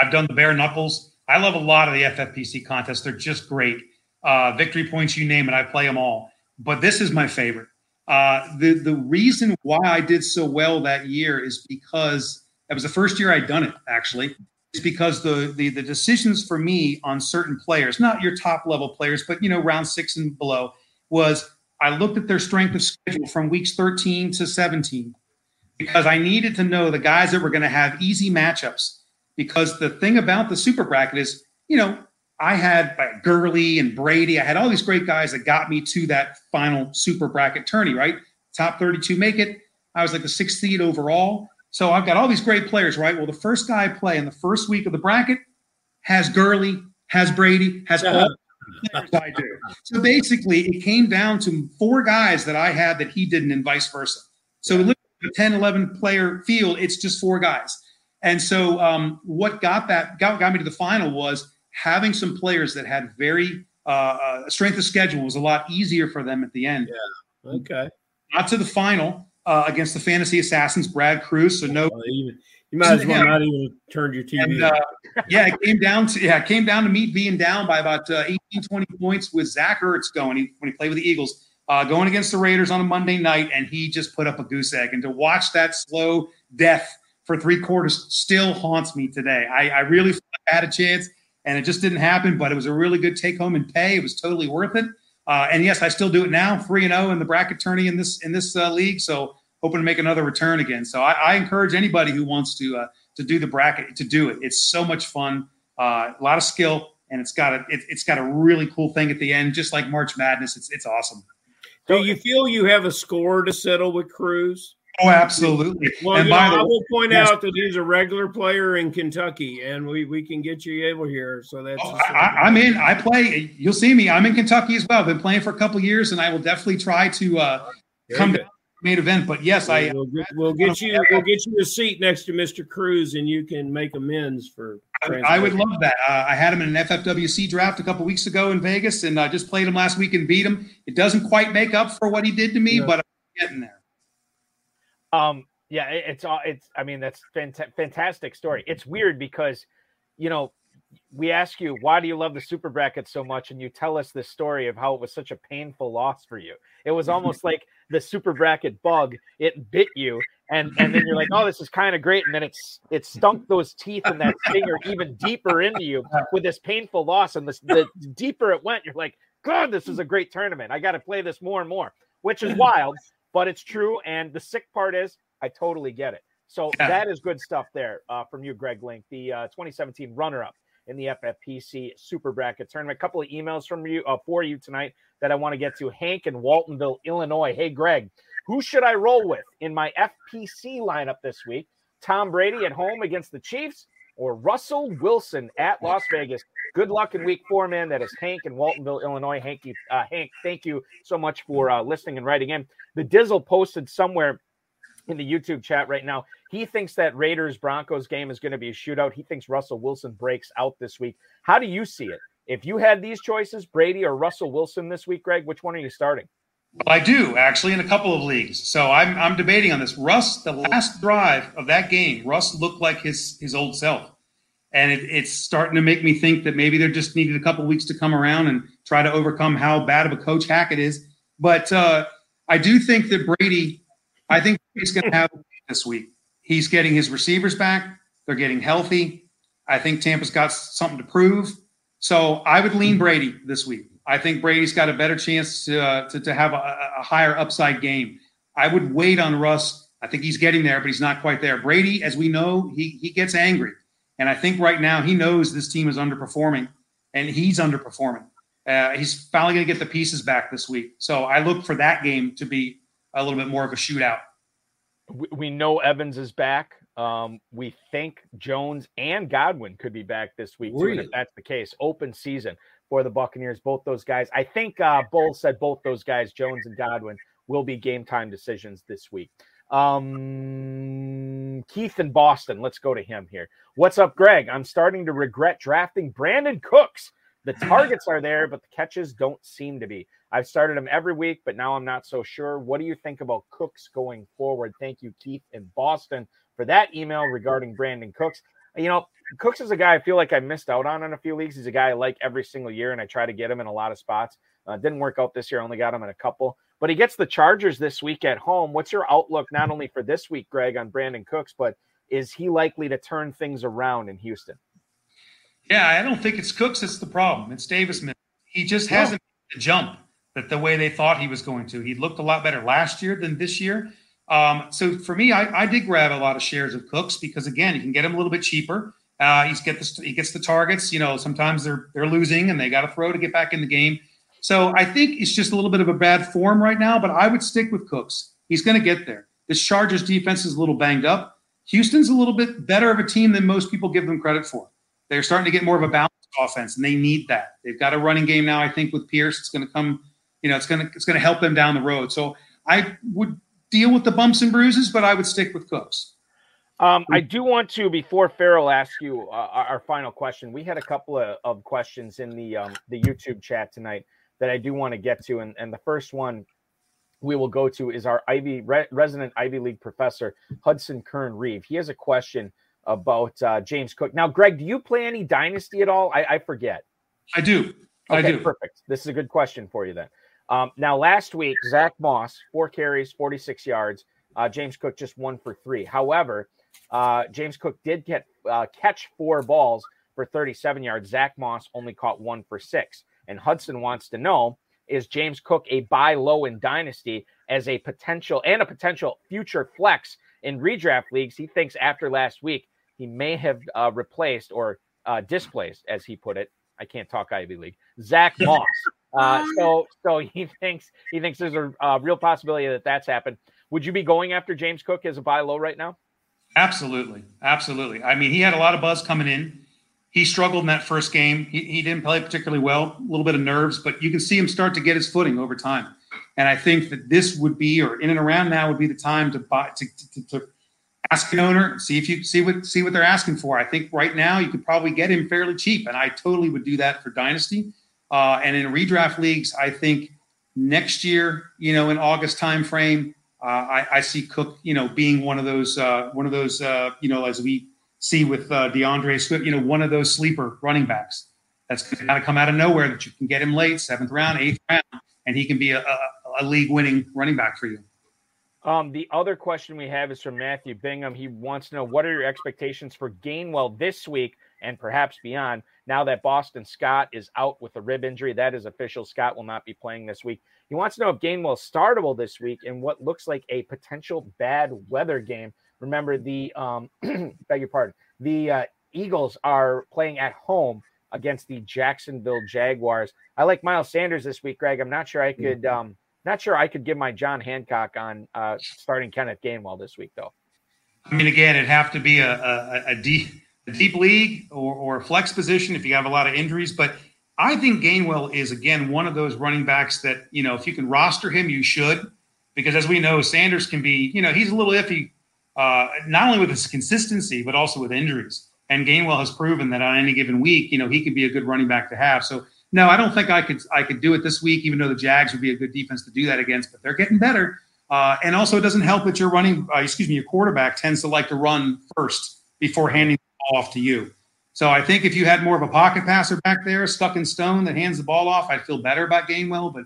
I've done the bare knuckles. I love a lot of the FFPC contests. They're just great. Uh, victory points, you name it, I play them all. But this is my favorite. Uh, the the reason why I did so well that year is because it was the first year I'd done it. Actually, it's because the the the decisions for me on certain players, not your top level players, but you know round six and below, was I looked at their strength of schedule from weeks 13 to 17 because I needed to know the guys that were going to have easy matchups. Because the thing about the super bracket is, you know, I had like Gurley and Brady. I had all these great guys that got me to that final super bracket tourney, right? Top 32 make it. I was like the sixth seed overall. So I've got all these great players, right? Well, the first guy I play in the first week of the bracket has Gurley, has Brady, has all the players I do. So basically, it came down to four guys that I had that he didn't, and vice versa. So look at the 10, 11 player field, it's just four guys. And so um, what got that got, got me to the final was having some players that had very uh, uh, strength of schedule was a lot easier for them at the end. Yeah. Okay. Not to the final uh, against the Fantasy Assassins, Brad Cruz. So no. Well, even, you might as well not even turn your TV. And, uh, yeah, it came down to yeah, it came down to me being down by about uh, 18, 20 points with Zach Ertz going he, when he played with the Eagles, uh, going against the Raiders on a Monday night, and he just put up a goose egg. And to watch that slow death for three quarters still haunts me today. I, I really had a chance and it just didn't happen. But it was a really good take home and pay. It was totally worth it. Uh, and yes, I still do it now, three and zero oh in the bracket tourney in this in this uh, league. So hoping to make another return again. So I, I encourage anybody who wants to uh, to do the bracket to do it. It's so much fun, uh, a lot of skill, and it's got a it, has got a really cool thing at the end, just like March Madness. It's it's awesome. Do you feel you have a score to settle with Cruz? Oh, absolutely. Well, and by know, the I will point yes. out that he's a regular player in Kentucky, and we, we can get you able here. So that's. Oh, I, am in. I play. You'll see me. I'm in Kentucky as well. I've been playing for a couple years, and I will definitely try to uh, come to main event. But yes, I. We'll get, we'll get you. We'll get you a seat next to Mr. Cruz, and you can make amends for. I, I would love that. Uh, I had him in an FFWC draft a couple weeks ago in Vegas, and I just played him last week and beat him. It doesn't quite make up for what he did to me, but I'm getting there. Um, yeah, it's all it's. I mean, that's fant- fantastic story. It's weird because, you know, we ask you why do you love the super bracket so much, and you tell us this story of how it was such a painful loss for you. It was almost like the super bracket bug. It bit you, and and then you're like, oh, this is kind of great, and then it's it stunk those teeth and that stinger even deeper into you *laughs* with this painful loss, and the, the deeper it went, you're like, God, this is a great tournament. I got to play this more and more, which is *laughs* wild but it's true. And the sick part is, I totally get it. So yeah. that is good stuff there uh, from you, Greg Link, the uh, 2017 runner-up in the FFPC Super Bracket Tournament. A couple of emails from you uh, for you tonight that I want to get to. Hank in Waltonville, Illinois. Hey, Greg, who should I roll with in my FPC lineup this week? Tom Brady at home against the Chiefs or Russell Wilson at Las Vegas good luck in week four, man. That is Hank in Waltonville, Illinois. Hank, you, uh, Hank, thank you so much for uh, listening and writing in. The Dizzle posted somewhere in the YouTube chat right now. He thinks that Raiders Broncos game is going to be a shootout. He thinks Russell Wilson breaks out this week. How do you see it? If you had these choices, Brady or Russell Wilson this week, Greg, which one are you starting? Well, I do actually in a couple of leagues. So I'm I'm debating on this. Russ, the last drive of that game, Russ looked like his his old self and it, it's starting to make me think that maybe there just needed a couple weeks to come around and try to overcome how bad of a coach Hackett is. But uh, I do think that Brady, I think he's going to have this week. He's getting his receivers back. They're getting healthy. I think Tampa's got something to prove. So I would lean Brady this week. I think Brady's got a better chance to, uh, to, to, have a, a higher upside game. I would wait on Russ. I think he's getting there, but he's not quite there. Brady, as we know, he, he gets angry. And I think right now he knows this team is underperforming and he's underperforming. Uh, he's finally going to get the pieces back this week. So I look for that game to be a little bit more of a shootout. We know Evans is back. Um, we think Jones and Godwin could be back this week, too. And if that's the case, open season for the Buccaneers, both those guys. I think uh, Bull said both those guys, Jones and Godwin, will be game time decisions this week. Um, Keith in Boston. Let's go to him here. What's up, Greg? I'm starting to regret drafting Brandin Cooks. The targets are there, but the catches don't seem to be. I've started him every week, but now I'm not so sure. What do you think about Cooks going forward? Thank you, Keith in Boston, for that email regarding Brandin Cooks. You know, Cooks is a guy I feel like I missed out on in a few leagues. He's a guy I like every single year, and I try to get him in a lot of spots. Uh, didn't work out this year. Only got him in a couple. But he gets the Chargers this week at home. What's your outlook not only for this week, Greg, on Brandin Cooks, but is he likely to turn things around in Houston? Yeah, I don't think it's Cooks It's the problem. It's Davis. He just hasn't no. jump that the way they thought he was going to. He looked a lot better last year than this year. Um, so for me, I, I, did grab a lot of shares of Cooks because again, you can get him a little bit cheaper. Uh, he's get the, he gets the targets. You know, sometimes they're they're losing and they got to throw to get back in the game. So I think it's just a little bit of a bad form right now. But I would stick with Cooks. He's going to get there. This Chargers defense is a little banged up. Houston's a little bit better of a team than most people give them credit for. They're starting to get more of a balanced offense, and they need that. They've got a running game now. I think with Pierce, it's going to come. You know, it's going to it's going to help them down the road. So I would deal with the bumps and bruises, but I would stick with Cooks. Um, I do want to, before Ferrell asks you uh, our final question, we had a couple of, of questions in the um, the YouTube chat tonight that I do want to get to, and, and the first one we will go to is our Ivy re- resident Ivy League professor Hudson Kern Reeve. He has a question about uh, James Cook. Now, Greg, do you play any dynasty at all? I, I forget. I do. Okay, I do. Perfect. This is a good question for you then. Um, now, last week, Zach Moss, four carries, 46 yards. Uh, James Cook just one for three. However, uh, James Cook did get uh, catch four balls for 37 yards. Zach Moss only caught one for six. And Hudson wants to know is James Cook a buy low in dynasty as a potential and a potential future flex in redraft leagues? He thinks after last week he may have uh, replaced or uh, displaced, as he put it. I can't talk Ivy League. Zach *laughs* Moss. Uh, so, so he *laughs* thinks he thinks there's a uh, real possibility that that's happened. Would you be going after James Cook as a buy low right now? Absolutely, absolutely. I mean, he had a lot of buzz coming in. He struggled in that first game. He, he didn't play particularly well, a little bit of nerves, but you can see him start to get his footing over time. And I think that this would be, or in and around now, would be the time to buy to, to, to ask an owner, see if you see what see what they're asking for. I think right now you could probably get him fairly cheap, and I totally would do that for dynasty. Uh, and in redraft leagues, I think next year, you know, in August timeframe, uh, I, I, see Cook, you know, being one of those, uh, one of those, uh, you know, as we see with uh, D'Andre Swift, you know, one of those sleeper running backs that's going to come out of nowhere that you can get him late, seventh round, eighth round, and he can be a, a, a league winning running back for you. Um, the other question we have is from Matthew Bingham. He wants to know what are your expectations for Gainwell this week and perhaps beyond. Now that Boston Scott is out with a rib injury, that is official. Scott will not be playing this week. He wants to know if Gainwell is startable this week in what looks like a potential bad weather game. Remember the um, *clears throat* beg your pardon. The uh, Eagles are playing at home against the Jacksonville Jaguars. I like Miles Sanders this week, Greg. I'm not sure I could um, not sure I could give my John Hancock on uh, starting Kenneth Gainwell this week, though. I mean, again, it'd have to be a, a, a deep a deep league or, or a flex position if you have a lot of injuries. But I think Gainwell is again one of those running backs that you know if you can roster him, you should, because as we know, Sanders can be you know he's a little iffy, uh, not only with his consistency but also with injuries. And Gainwell has proven that on any given week, you know he can be a good running back to have. So no, I don't think I could I could do it this week, even though the Jags would be a good defense to do that against. But they're getting better. Uh, and also, it doesn't help that your running, uh, excuse me, your quarterback tends to like to run first before handing off to you. So I think if you had more of a pocket passer back there, stuck in stone, that hands the ball off, I'd feel better about Gainwell. But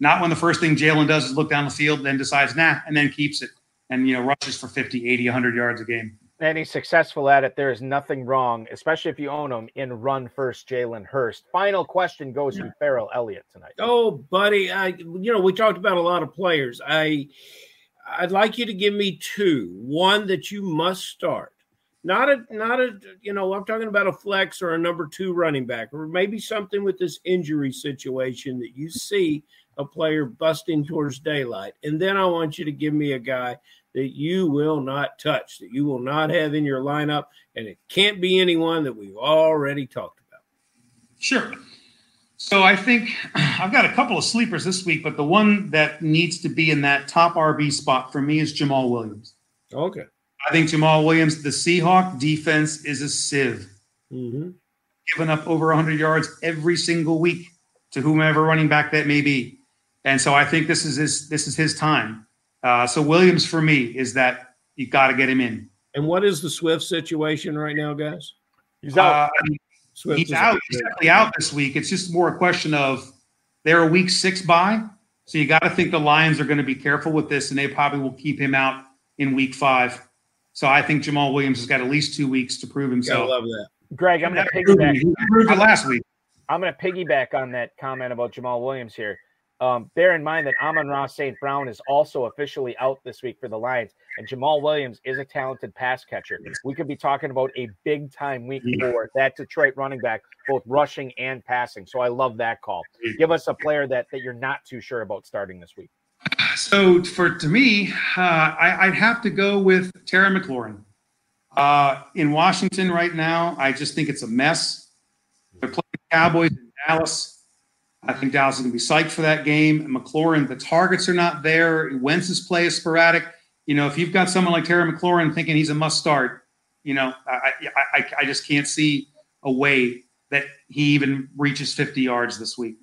not when the first thing Jalen does is look down the field, then decides nah, and then keeps it and you know rushes for 50, 80, 100 yards a game. And he's successful at it. There is nothing wrong, especially if you own him in run first. Jalen Hurts. Final question goes yeah. to Ferrell Elliott tonight. Oh, buddy, I you know we talked about a lot of players. I I'd like you to give me two. One that you must start not a not a you know i'm talking about a flex or a number two running back or maybe something with this injury situation that you see a player busting towards daylight and then i want you to give me a guy that you will not touch that you will not have in your lineup and it can't be anyone that we've already talked about sure so i think *clears throat* i've got a couple of sleepers this week but the one that needs to be in that top rb spot for me is Jamaal williams okay I think Jamaal Williams, the Seahawk defense is a sieve. Mm-hmm. Giving up over 100 yards every single week to whomever running back that may be. And so I think this is his this is his time. Uh, so Williams for me is that you got to get him in. And what is the Swift situation right now, guys? He's out. Uh, Swift he's out. He's definitely out this week. It's just more a question of they're a week six bye, so you got to think the Lions are going to be careful with this, and they probably will keep him out in week five. So I think Jamaal Williams has got at least two weeks to prove himself. I love that. Greg, I'm going to piggyback. he proved it last week. I'm going to piggyback on that comment about Jamaal Williams here. Um, bear in mind that Amon-Ra St. Brown is also officially out this week for the Lions, and Jamaal Williams is a talented pass catcher. We could be talking about a big time week for that Detroit running back, both rushing and passing. So I love that call. Give us a player that that you're not too sure about starting this week. So for to me, uh, I, I'd have to go with Terry McLaurin. Uh, in Washington right now, I just think it's a mess. They're playing the Cowboys in Dallas. I think Dallas is going to be psyched for that game. And McLaurin, the targets are not there. Wentz's play is sporadic. You know, if you've got someone like Terry McLaurin thinking he's a must start, you know, I, I, I, just can't see a way that he even reaches 50 yards this week.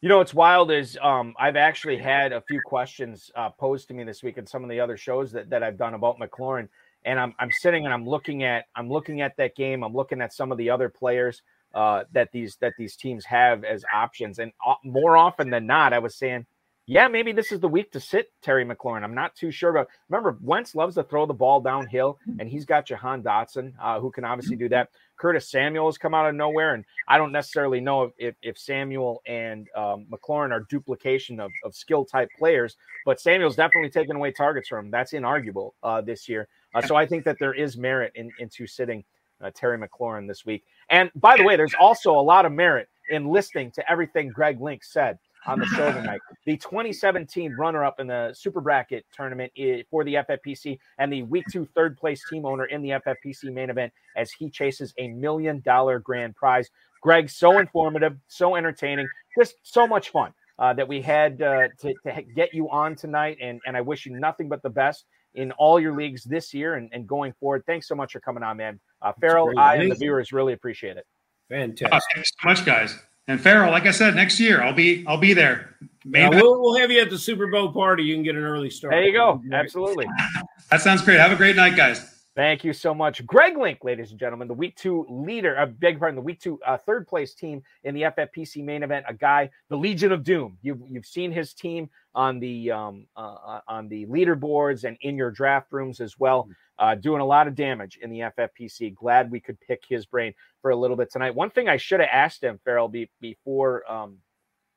You know what's wild is um, I've actually had a few questions uh, posed to me this week in some of the other shows that, that I've done about McLaurin, and I'm I'm sitting and I'm looking at I'm looking at that game. I'm looking at some of the other players uh, that these that these teams have as options, and uh, more often than not, I was saying, yeah, maybe this is the week to sit Terry McLaurin. I'm not too sure about. Remember, Wentz loves to throw the ball downhill, and he's got Jahan Dotson, uh, who can obviously do that. Curtis Samuel has come out of nowhere, and I don't necessarily know if, if, if Samuel and um, McLaurin are duplication of, of skill type players, but Samuel's definitely taken away targets from him. That's inarguable uh, this year. Uh, so I think that there is merit in into sitting uh, Terry McLaurin this week. And by the way, there's also a lot of merit in listening to everything Greg Link said on the show tonight. *laughs* The 2017 runner-up in the Super Bracket tournament for the FFPC and the Week Two third place team owner in the FFPC main event as he chases a million dollar grand prize. Greg, so informative, so entertaining, just so much fun uh, that we had uh, to, to get you on tonight. And, and I wish you nothing but the best in all your leagues this year and, and going forward. Thanks so much for coming on, man. Uh, Ferrell, great. I and the viewers really appreciate it. Uh, Fantastic. thanks so much, guys. And Ferrell, like I said, next year I'll be I'll be there. Now, Maybe we'll, we'll have you at the Super Bowl party. You can get an early start. There you go. Absolutely. *laughs* that sounds great. Have a great night, guys. Thank you so much, Greg Link, ladies and gentlemen, the week two leader. I beg your pardon, the week two uh, third place team in the FFPC main event. A guy, the Legion of Doom. You've you've seen his team on the um, uh, on the leaderboards and in your draft rooms as well, uh, doing a lot of damage in the FFPC. Glad we could pick his brain for a little bit tonight. One thing I should have asked him, Ferrell, be, before um,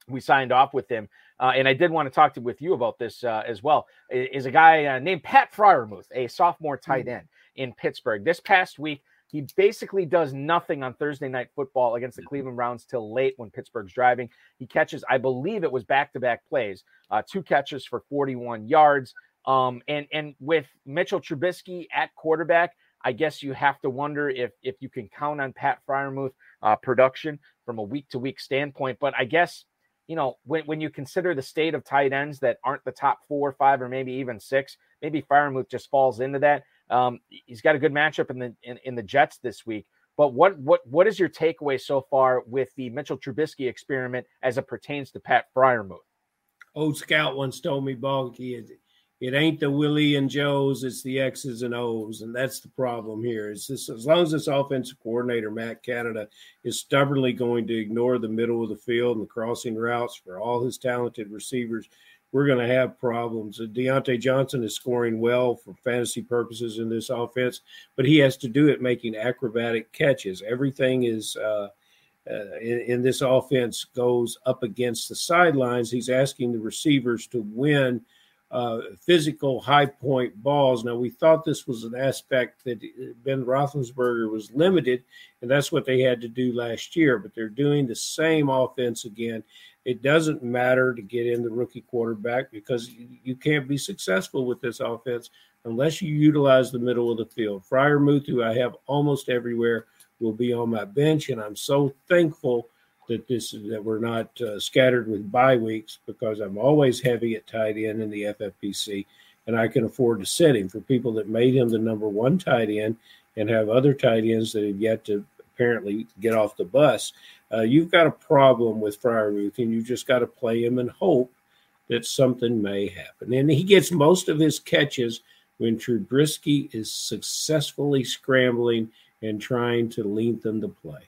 we signed off with him, uh, and I did want to talk to with you about this uh, as well. Is a guy uh, named Pat Freiermuth, a sophomore tight end in Pittsburgh. This past week, he basically does nothing on Thursday night football against the Cleveland Browns till late when Pittsburgh's driving. He catches, I believe it was back-to-back plays, uh, two catches for 41 yards. Um, and and with Mitchell Trubisky at quarterback, I guess you have to wonder if if you can count on Pat Freiermuth uh, production from a week to week standpoint. But I guess you know when when you consider the state of tight ends that aren't the top four, five, or maybe even six, maybe Freiermuth just falls into that. Um, he's got a good matchup in the in, in the Jets this week. But what what what is your takeaway so far with the Mitchell Trubisky experiment as it pertains to Pat Freiermuth? Old Scout once told me, Balky, it, it ain't the Willie and Joes, it's the X's and O's. And that's the problem here. Is this as long as this offensive coordinator, Matt Canada, is stubbornly going to ignore the middle of the field and the crossing routes for all his talented receivers, we're going to have problems. Uh, Diontae Johnson is scoring well for fantasy purposes in this offense, but he has to do it making acrobatic catches. Everything is uh, uh, in, in this offense goes up against the sidelines. He's asking the receivers to win uh, physical high point balls. Now, we thought this was an aspect that Ben Roethlisberger was limited, and that's what they had to do last year, but they're doing the same offense again. It doesn't matter to get in the rookie quarterback because you, can't be successful with this offense unless you utilize the middle of the field. Freiermuth, who I have almost everywhere, will be on my bench, and I'm so thankful that this that we're not uh, scattered with bye weeks because I'm always heavy at tight end in the FFPC, and I can afford to sit him. For people that made him the number one tight end and have other tight ends that have yet to apparently get off the bus, uh, you've got a problem with Freiermuth, and you just got to play him and hope that something may happen. And he gets most of his catches when Trubisky is successfully scrambling and trying to lengthen the play.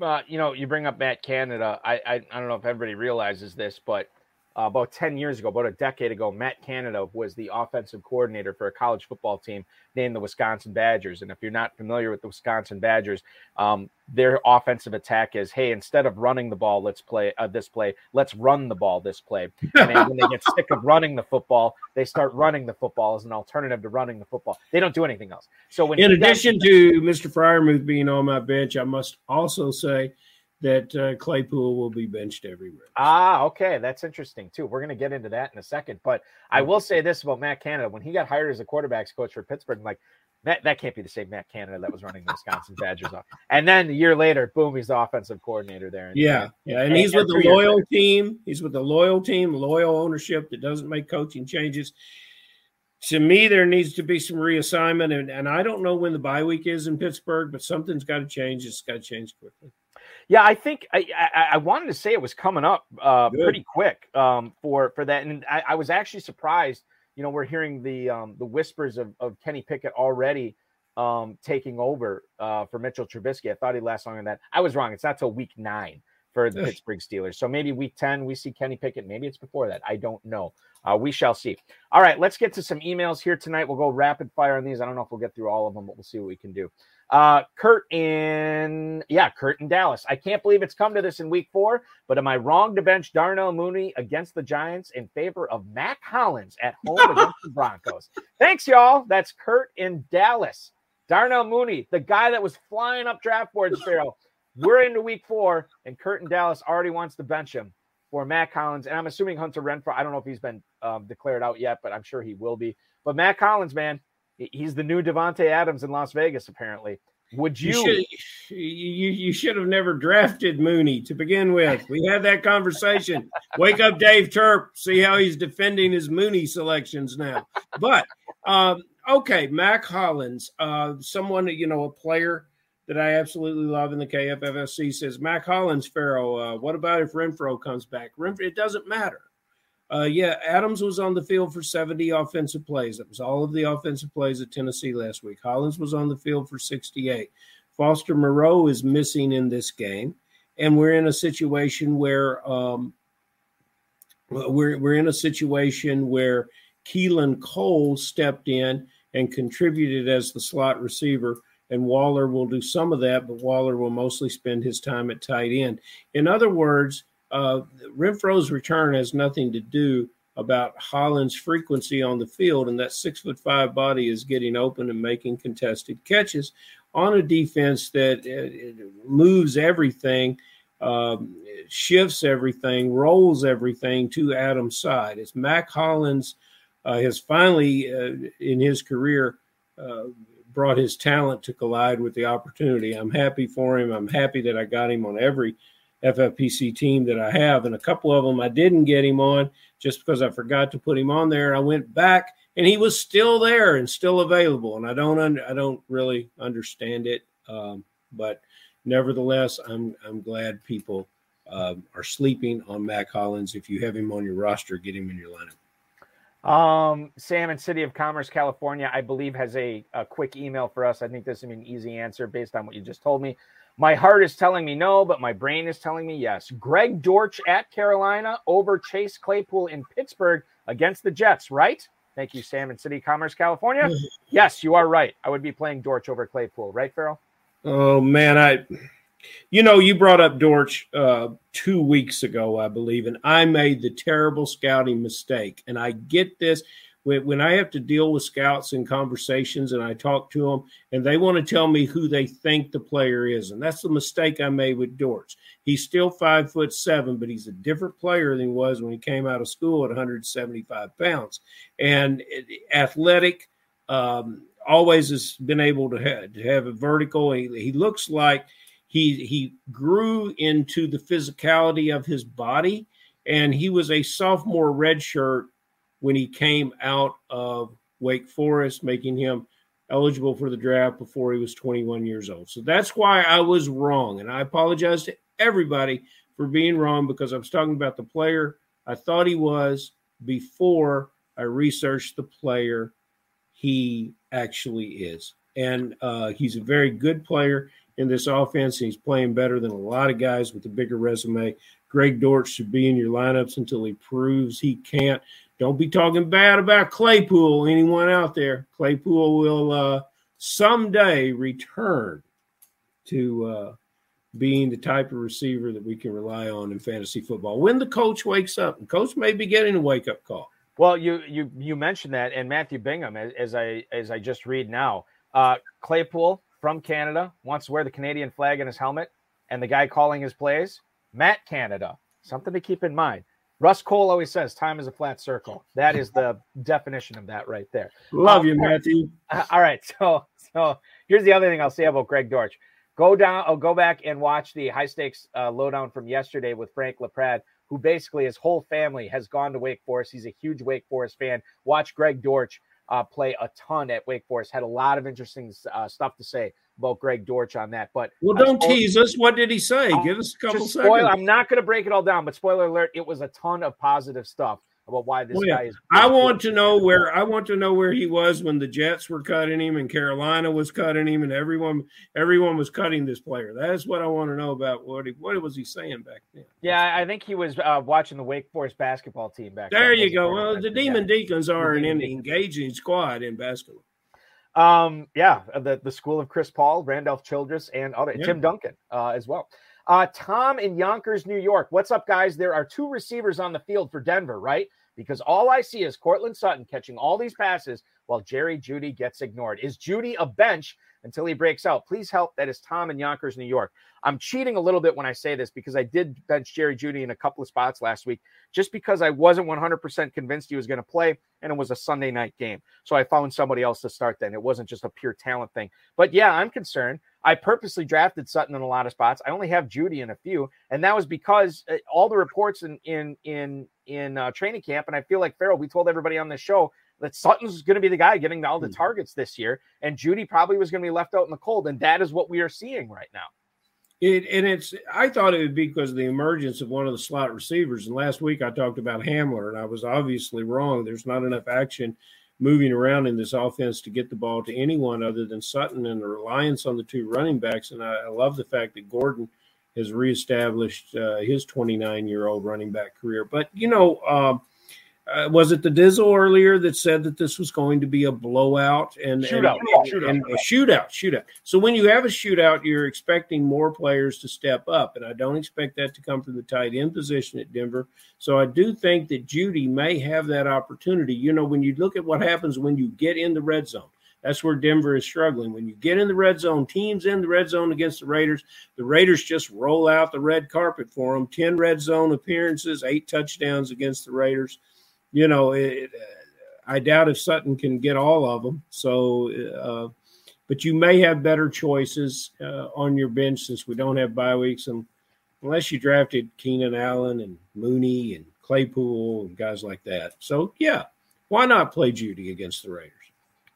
Uh, you know, you bring up Matt Canada. I, I I don't know if everybody realizes this, but uh, about 10 years ago, about a decade ago, Matt Canada was the offensive coordinator for a college football team named the Wisconsin Badgers. And if you're not familiar with the Wisconsin Badgers, um, their offensive attack is, hey, instead of running the ball, let's play uh, this play. Let's run the ball this play. And then when they get sick of running the football, they start running the football as an alternative to running the football. They don't do anything else. So when in addition to Mr. Freiermuth being on my bench, I must also say – that uh, Claypool will be benched everywhere. Ah, okay, that's interesting too. We're going to get into that in a second, but I will say this about Matt Canada: when he got hired as a quarterbacks coach for Pittsburgh, I'm like that that can't be the same Matt Canada that was running the Wisconsin *laughs* Badgers off. And then a year later, boom, he's the offensive coordinator there. yeah, yeah, and, and he's with the loyal team. He's with the loyal team, loyal ownership that doesn't make coaching changes. To me, there needs to be some reassignment, and, and I don't know when the bye week is in Pittsburgh, but something's got to change. It's got to change quickly. Yeah, I think I, I, I, wanted to say it was coming up uh, pretty quick um, for for that, and I, I, was actually surprised. You know, we're hearing the um, the whispers of, of Kenny Pickett already um, taking over uh, for Mitchell Trubisky. I thought he'd last longer than that. I was wrong. It's not till week nine for the Pittsburgh Steelers. So maybe week 10, we see Kenny Pickett. Maybe it's before that. I don't know. Uh, we shall see. All right, let's get to some emails here tonight. We'll go rapid fire on these. I don't know if we'll get through all of them, but we'll see what we can do. Uh, Kurt in yeah, Kurt in Dallas. I can't believe it's come to this in week four, but am I wrong to bench Darnell Mooney against the Giants in favor of Mack Hollins at home *laughs* against the Broncos? Thanks, y'all. That's Kurt in Dallas. Darnell Mooney, the guy that was flying up draft boards, *laughs* Ferrell. We're into week four, and Kurt in Dallas already wants to bench him for Mack Hollins. And I'm assuming Hunter Renfrow. I don't know if he's been um, declared out yet, but I'm sure he will be. But Mack Hollins, man, He's the new Davante Adams in Las Vegas, apparently. Would you? You should, you, you should have never drafted Mooney to begin with. We had that conversation. Wake up, Dave Turp. See how he's defending his Mooney selections now. But um, okay, Mack Hollins, uh, someone you know, a player that I absolutely love in the KFFSC says Mack Hollins, Ferrell. Uh, what about if Renfrow comes back? Renfrow, it doesn't matter. Uh, yeah, Adams was on the field for 70 offensive plays. That was all of the offensive plays at Tennessee last week. Hollins was on the field for 68. Foster Moreau is missing in this game, and we're in a situation where um, we're we're in a situation where Keelan Cole stepped in and contributed as the slot receiver, and Waller will do some of that, but Waller will mostly spend his time at tight end. In other words, uh, Renfrow's return has nothing to do about Holland's frequency on the field, and that six foot five body is getting open and making contested catches on a defense that uh, moves everything, um, shifts everything, rolls everything to Adam's side. It's Mack Hollins uh, has finally, uh, in his career, uh, brought his talent to collide with the opportunity. I'm happy for him. I'm happy that I got him on every FFPC team that I have, and a couple of them I didn't get him on just because I forgot to put him on there. I went back, and he was still there and still available, and I don't I don't really understand it, um, but nevertheless, I'm I'm glad people um, are sleeping on Mack Hollins. If you have him on your roster, get him in your lineup. Um, Sam in City of Commerce, California, I believe has a, a quick email for us. I think this would be an easy answer based on what you just told me. My heart is telling me no, but my brain is telling me yes. Greg Dortch at Carolina over Chase Claypool in Pittsburgh against the Jets, right? Thank you, Sam in City Commerce, California. yes, you are right. I would be playing Dortch over Claypool, right, Ferrell? Oh man, I you know, you brought up Dortch uh, two weeks ago, I believe, and I made the terrible scouting mistake. And I get this when, when I have to deal with scouts in conversations and I talk to them and they want to tell me who they think the player is. And that's the mistake I made with Dortch. He's still five foot seven, but he's a different player than he was when he came out of school at 175 pounds. And athletic, um, always has been able to have, to have a vertical. He, he looks like he he grew into the physicality of his body, and he was a sophomore redshirt when he came out of Wake Forest, making him eligible for the draft before he was 21 years old. So that's why I was wrong. And I apologize to everybody for being wrong because I was talking about the player I thought he was before I researched the player he actually is. And uh, he's a very good player in this offense. And he's playing better than a lot of guys with a bigger resume. Greg Dortch should be in your lineups until he proves he can't. Don't be talking bad about Claypool, anyone out there. Claypool will uh, someday return to uh, being the type of receiver that we can rely on in fantasy football when the coach wakes up. And coach may be getting a wake up call. Well, you you you mentioned that, and Matthew Bingham, as, as I as I just read now, uh, Claypool from Canada wants to wear the Canadian flag in his helmet, and the guy calling his plays, Matt Canada. Something to keep in mind. Rust Cohle always says time is a flat circle. That is the *laughs* definition of that right there. Love um, you, Matthew. All right, *laughs* so so here's the other thing I'll say about Greg Dortch. Go down, I'll oh, go back and watch the high stakes uh, lowdown from yesterday with Frank LaPrade, who basically his whole family has gone to Wake Forest. He's a huge Wake Forest fan. Watch Greg Dortch uh, play a ton at Wake Forest. Had a lot of interesting uh, stuff to say about Greg Dortch on that. But well, don't tease us. What did he say? Give us a couple seconds. I'm not going to break it all down, but spoiler alert: it was a ton of positive stuff about why this oh, yeah. guy is. I want to know where I want to know where he was when the Jets were cutting him and Carolina was cutting him and everyone everyone was cutting this player. That's what I want to know about what he, what was he saying back then. Yeah, I think he was uh, watching the Wake Forest basketball team back. There then. you go. Well, the Demon Deacons are an engaging squad in basketball. Um, yeah, the the school of Chris Paul, Randolph Childress, and other yeah. Tim Duncan uh, as well. Uh, Tom in Yonkers, New York. What's up, guys? There are two receivers on the field for Denver, right? because all I see is Courtland Sutton catching all these passes while Jerry Jeudy gets ignored. Is Jeudy a bench until he breaks out? Please help. That is Tom in Yonkers, New York. I'm cheating a little bit when I say this because I did bench Jerry Jeudy in a couple of spots last week just because I wasn't 100% convinced he was going to play and it was a Sunday night game. So I found somebody else to start then. It wasn't just a pure talent thing. But yeah, I'm concerned. I purposely drafted Sutton in a lot of spots. I only have Jeudy in a few, and that was because uh, all the reports in in in in uh, training camp, and I feel like Ferrell. We told everybody on this show that Sutton's going to be the guy getting all the hmm. targets this year, and Jeudy probably was going to be left out in the cold, and that is what we are seeing right now. It, and it's I thought it would be because of the emergence of one of the slot receivers. And last week I talked about Hamler, and I was obviously wrong. There's not enough action moving around in this offense to get the ball to anyone other than Sutton and the reliance on the two running backs. And I, I love the fact that Gordon has reestablished uh, his 29 year old running back career. But, you know, um, uh, was it the Dizzle earlier that said that this was going to be a blowout and shootout, and, shootout. and, a shootout, shootout? So when you have a shootout, you're expecting more players to step up, and I don't expect that to come from the tight end position at Denver. So I do think that Jeudy may have that opportunity. You know, when you look at what happens when you get in the red zone, that's where Denver is struggling. When you get in the red zone, teams in the red zone against the Raiders, the Raiders just roll out the red carpet for them. 10 red zone appearances, eight touchdowns against the Raiders you know, it, I doubt if Sutton can get all of them. So, uh, but you may have better choices uh, on your bench since we don't have bye weeks, and unless you drafted Keenan Allen and Mooney and Claypool and guys like that. So, yeah, why not play Jeudy against the Raiders?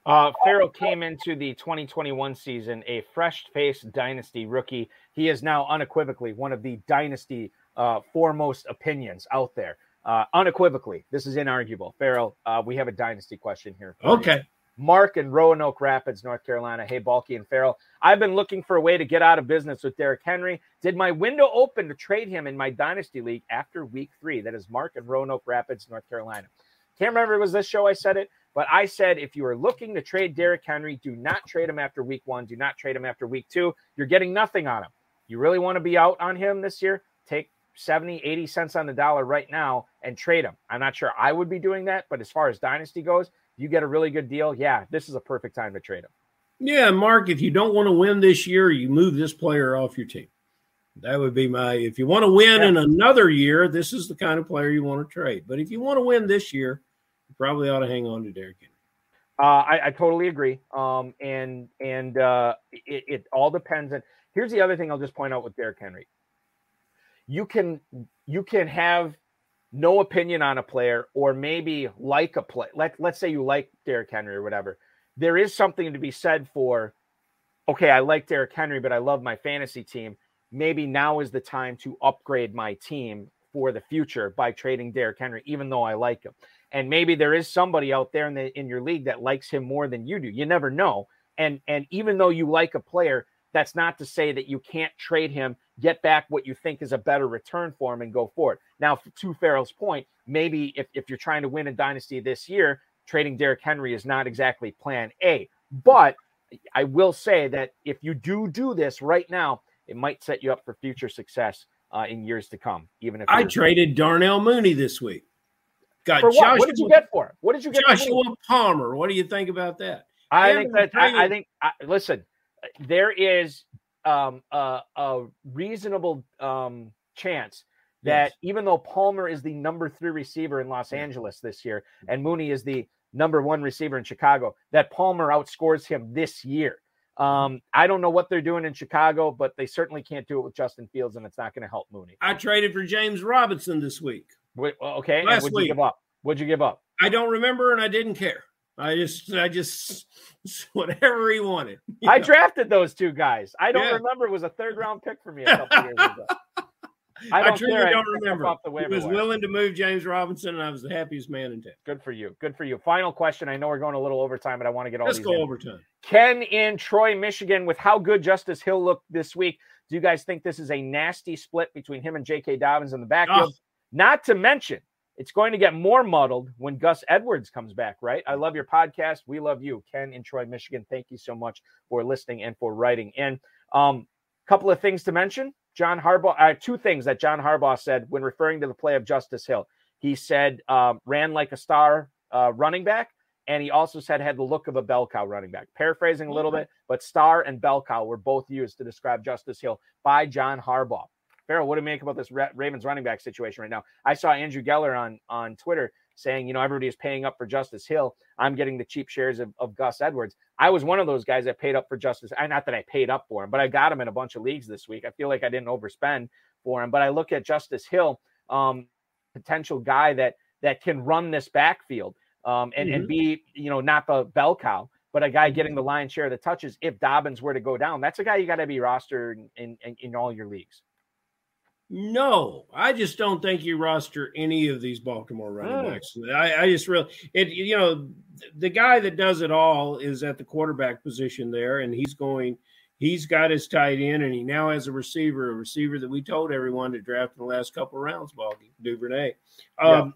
Uh, Ferrell came into the 2021 season a fresh-faced dynasty rookie. He is now unequivocally one of the dynasty uh, foremost opinions out there. Uh, unequivocally, this is inarguable. Ferrell, uh, we have a dynasty question here. Okay. You. Mark in Roanoke Rapids, North Carolina. Hey, Balky and Ferrell. I've been looking for a way to get out of business with Derrick Henry. Did my window open to trade him in my dynasty league after week three? That is Mark in Roanoke Rapids, North Carolina. Can't remember it was this show I said it, but I said if you are looking to trade Derrick Henry, do not trade him after week one. Do not trade him after week two. You're getting nothing on him. You really want to be out on him this year? Take 70, 80 cents on the dollar right now and trade them. I'm not sure I would be doing that, but as far as dynasty goes, you get a really good deal. Yeah, this is a perfect time to trade them. Yeah, Mark, if you don't want to win this year, you move this player off your team. That would be my if you want to win yeah. in another year, this is the kind of player you want to trade. But if you want to win this year, you probably ought to hang on to Derrick Henry. Uh, I, I, totally agree. Um, and and uh, it, it all depends. And here's the other thing I'll just point out with Derrick Henry you can you can have no opinion on a player or maybe like a play. Let, let's say you like Derrick Henry or whatever. There is something to be said for, okay, I like Derrick Henry, but I love my fantasy team. Maybe now is the time to upgrade my team for the future by trading Derrick Henry, even though I like him. and maybe there is somebody out there in the in your league that likes him more than you do. You never know. And and even though you like a player, that's not to say that you can't trade him, get back what you think is a better return for him, and go forward. Now, to Ferrell's point, maybe if, if you're trying to win a dynasty this year, trading Derrick Henry is not exactly plan A. But I will say that if you do do this right now, it might set you up for future success uh, in years to come. Even if I traded Darnell Mooney this week. Got for what? Joshua, what did you get for it? What did you get? for? Joshua Palmer. What do you think about that? I think that I, I think I, listen, there is um, a, a reasonable um, chance that Yes. even though Palmer is the number three receiver in Los Angeles this year, and Mooney is the number one receiver in Chicago, that Palmer outscores him this year. Um, I don't know what they're doing in Chicago, but they certainly can't do it with Justin Fields, and it's not going to help Mooney. I traded for James Robinson this week. Wait, okay, Last what'd week. you give up? What'd you give up? I don't remember, and I didn't care. I just, I just, *laughs* whatever he wanted. I know. drafted those two guys. I don't Yeah. remember. It was a third round pick for me a couple years ago. *laughs* I I, don't truly care. Don't remember. off the He was willing to move James Robinson, and I was the happiest man in town. Good for you. Good for you. Final question. I know we're going a little overtime, but I want to get all Let's these go in. overtime. Ken in Troy, Michigan, with how good Justice Hill looked this week. Do you guys think this is a nasty split between him and J.K. Dobbins in the backfield? Oh. Not to mention, it's going to get more muddled when Gus Edwards comes back, right? I love your podcast. We love you, Ken in Troy, Michigan. Thank you so much for listening and for writing in. Um, a couple of things to mention. John Harbaugh, uh, two things that John Harbaugh said when referring to the play of Justice Hill. He said um, ran like a star uh, running back, and he also said had the look of a bell cow running back. Paraphrasing a little bit, but star and bell cow were both used to describe Justice Hill by John Harbaugh. Ferrell, what do you make about this Ravens running back situation right now? I saw Andrew Geller on on Twitter saying, you know, everybody is paying up for Justice Hill. I'm getting the cheap shares of, of Gus Edwards. I was one of those guys that paid up for Justice. I not that I paid up for him, but I got him in a bunch of leagues this week. I feel like I didn't overspend for him, but I look at Justice Hill, um, potential guy that that can run this backfield um, and and be you know not the bell cow, but a guy getting the lion's share of the touches. If Dobbins were to go down, that's a guy you got to be rostered in, in in all your leagues. No, I just don't think you roster any of these Baltimore running Oh. backs. I, I just really, it, you know, the guy that does it all is at the quarterback position there, and he's going, he's got his tight end, and he now has a receiver, a receiver that we told everyone to draft in the last couple of rounds, Balky Duvernay. Um,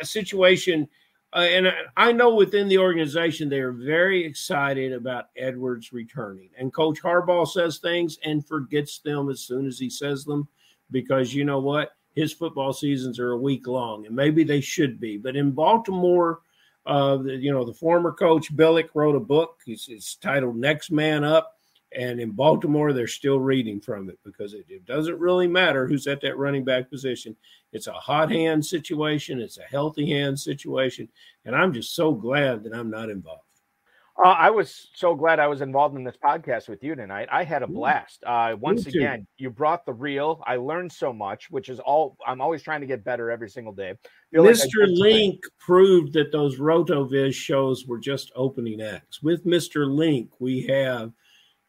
A situation, uh, and I, I know within the organization they are very excited about Edwards returning, and Coach Harbaugh says things and forgets them as soon as he says them because you know what? His football seasons are a week long, and maybe they should be. But in Baltimore, uh, the, you know, the former coach Billick wrote a book. It's, it's titled "Next Man Up," and in Baltimore, they're still reading from it because it, it doesn't really matter who's at that running back position. It's a hot hand situation. It's a healthy hand situation, and I'm just so glad that I'm not involved. Uh, I was so glad I was involved in this podcast with you tonight. I had a blast. Uh, once again, you brought the real. I learned so much, which is all. I'm always trying to get better every single day. Feel like Mr. Link proved that those RotoViz shows were just opening acts. With Mr. Link, we have,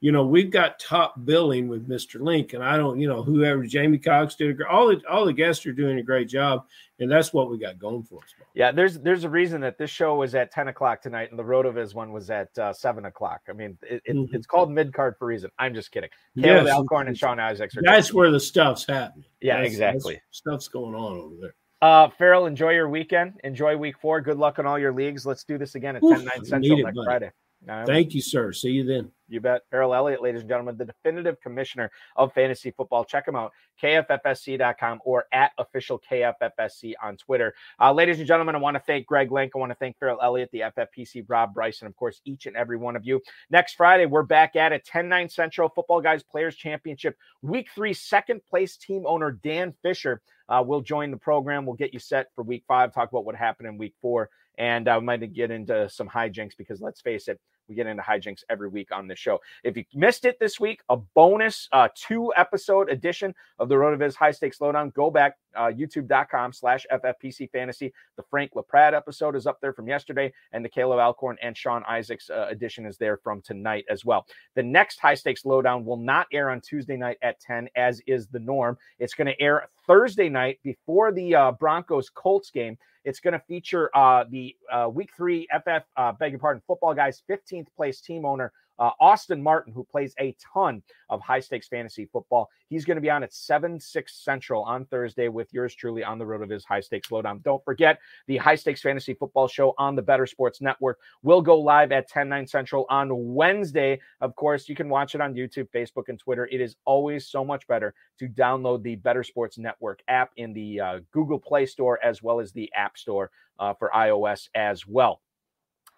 you know, we've got top billing with Mr. Link, and I don't, you know, whoever Jamie Cox did, a all the all the guests are doing a great job, and that's what we got going for us. Yeah, there's there's a reason that this show was at 10 o'clock tonight and the Rotoviz one was at uh, 7 o'clock. I mean, it, it, Mhm. it's called mid card for a reason. I'm just kidding. Caleb Yes, Alcorn and Sean Isaacs are That's where the stuff's happening. Yeah, That's- exactly. that's- stuff's going on over there. Uh, Ferrell, enjoy your weekend. Enjoy week four. Good luck in all your leagues. Let's do this again at Oof, 10 9 need Central it, next buddy. Friday. Right. Thank you, sir. See you then. You bet. Ferrell Elliott, ladies and gentlemen, the definitive commissioner of fantasy football. Check him out, kffsc.com or at official KFFSC on Twitter. Uh, ladies and gentlemen, I want to thank Greg Link. I want to thank Ferrell Elliott, the FFPC, Rob Bryson, of course, each and every one of you. Next Friday, we're back at it 10 9 Central Footballguys Players Championship, week three, second place team owner Dan Fisher uh, will join the program. We'll get you set for week five, talk about what happened in week four, and I uh, might get into some hijinks because let's face it, We get into hijinks every week on this show. If you missed it this week, a bonus uh, two episode edition of the RotoViz High Stakes Lowdown. Go back uh, youtube.com slash FFPC Fantasy. The Frank LaPrade episode is up there from yesterday, and the Caleb Alcorn and Sean Isaacs uh, edition is there from tonight as well. The next High Stakes Lowdown will not air on Tuesday night at 10, as is the norm. It's going to air Thursday night before the uh, Broncos Colts game. It's going to feature uh, the uh, Week Three FF, uh, beg your pardon, Footballguys 15th place team owner uh, Austin Martin, who plays a ton of high stakes fantasy football. He's going to be on at 7, 6 Central on Thursday with yours truly on the road of his High Stakes Lowdown. Don't forget the High Stakes Fantasy Football Show on the Better Sports Network will go live at 10, 9 Central on Wednesday. Of course, you can watch it on YouTube, Facebook, and Twitter. It is always so much better to download the Better Sports Network app in the uh, Google Play Store as well as the App Store uh, for iOS as well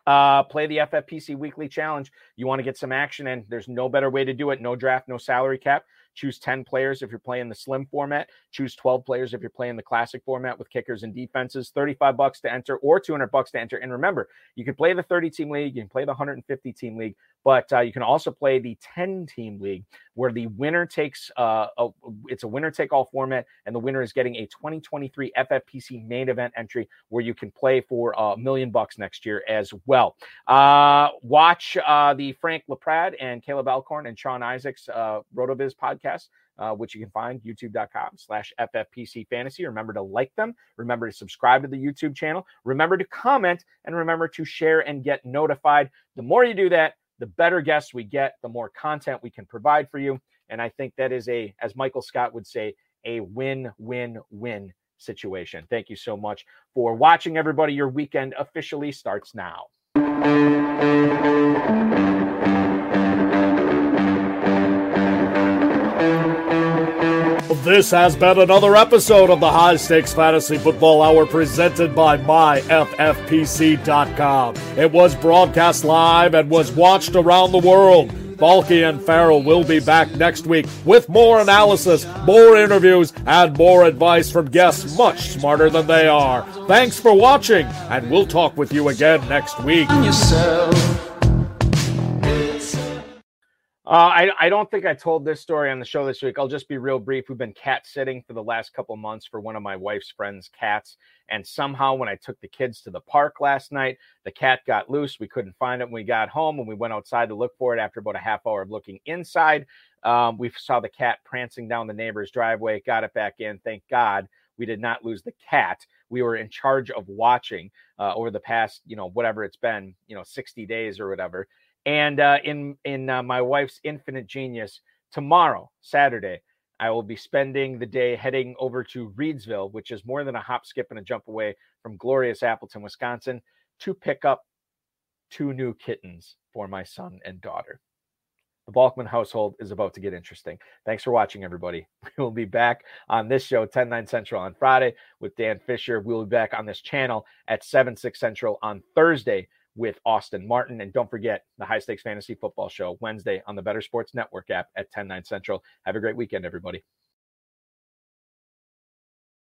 uh, play the FFPC Weekly Challenge. You want to get some action, and there's no better way to do it. No draft, no salary cap. Choose 10 players if you're playing the slim format. Choose 12 players if you're playing the classic format with kickers and defenses. 35 bucks to enter or 200 bucks to enter. And remember, you can play the 30 team league, you can play the 150 team league, but uh, you can also play the 10 team league where the winner takes uh, a, it's a winner take all format and the winner is getting a 2023 ffpc main event entry where you can play for a million bucks next year as well uh, watch uh, the frank laprade and caleb alcorn and sean isaacs uh, rotoviz podcast uh, which you can find youtube.com slash ffpc fantasy remember to like them remember to subscribe to the youtube channel remember to comment and remember to share and get notified the more you do that the better guests we get, the more content we can provide for you. And I think that is a, as Michael Scott would say, a win win win situation. Thank you so much for watching, everybody. Your weekend officially starts now. This has been another episode of the High Stakes Fantasy Football Hour presented by MyFFPC.com. It was broadcast live and was watched around the world. Balky and Ferrell will be back next week with more analysis, more interviews, and more advice from guests much smarter than they are. Thanks for watching, and we'll talk with you again next week. Uh, I, I don't think I told this story on the show this week. I'll just be real brief. We've been cat sitting for the last couple months for one of my wife's friends' cats. And somehow, when I took the kids to the park last night, the cat got loose. We couldn't find it when we got home. And we went outside to look for it after about a half hour of looking inside. Um, we saw the cat prancing down the neighbor's driveway, got it back in. Thank God we did not lose the cat. We were in charge of watching uh, over the past, you know, whatever it's been, you know, 60 days or whatever. And uh, in in uh, my wife's infinite genius, tomorrow, Saturday, I will be spending the day heading over to Reedsville, which is more than a hop, skip, and a jump away from glorious Appleton, Wisconsin, to pick up two new kittens for my son and daughter. The Balkman household is about to get interesting. Thanks for watching, everybody. *laughs* We will be back on this show, 10 9 Central on Friday with Dan Fisher. We'll be back on this channel at 7 6 Central on Thursday with Austin Martin. And don't forget the High Stakes Fantasy Football Show Wednesday on the Better Sports Network app at 10 9 Central. Have a great weekend, everybody.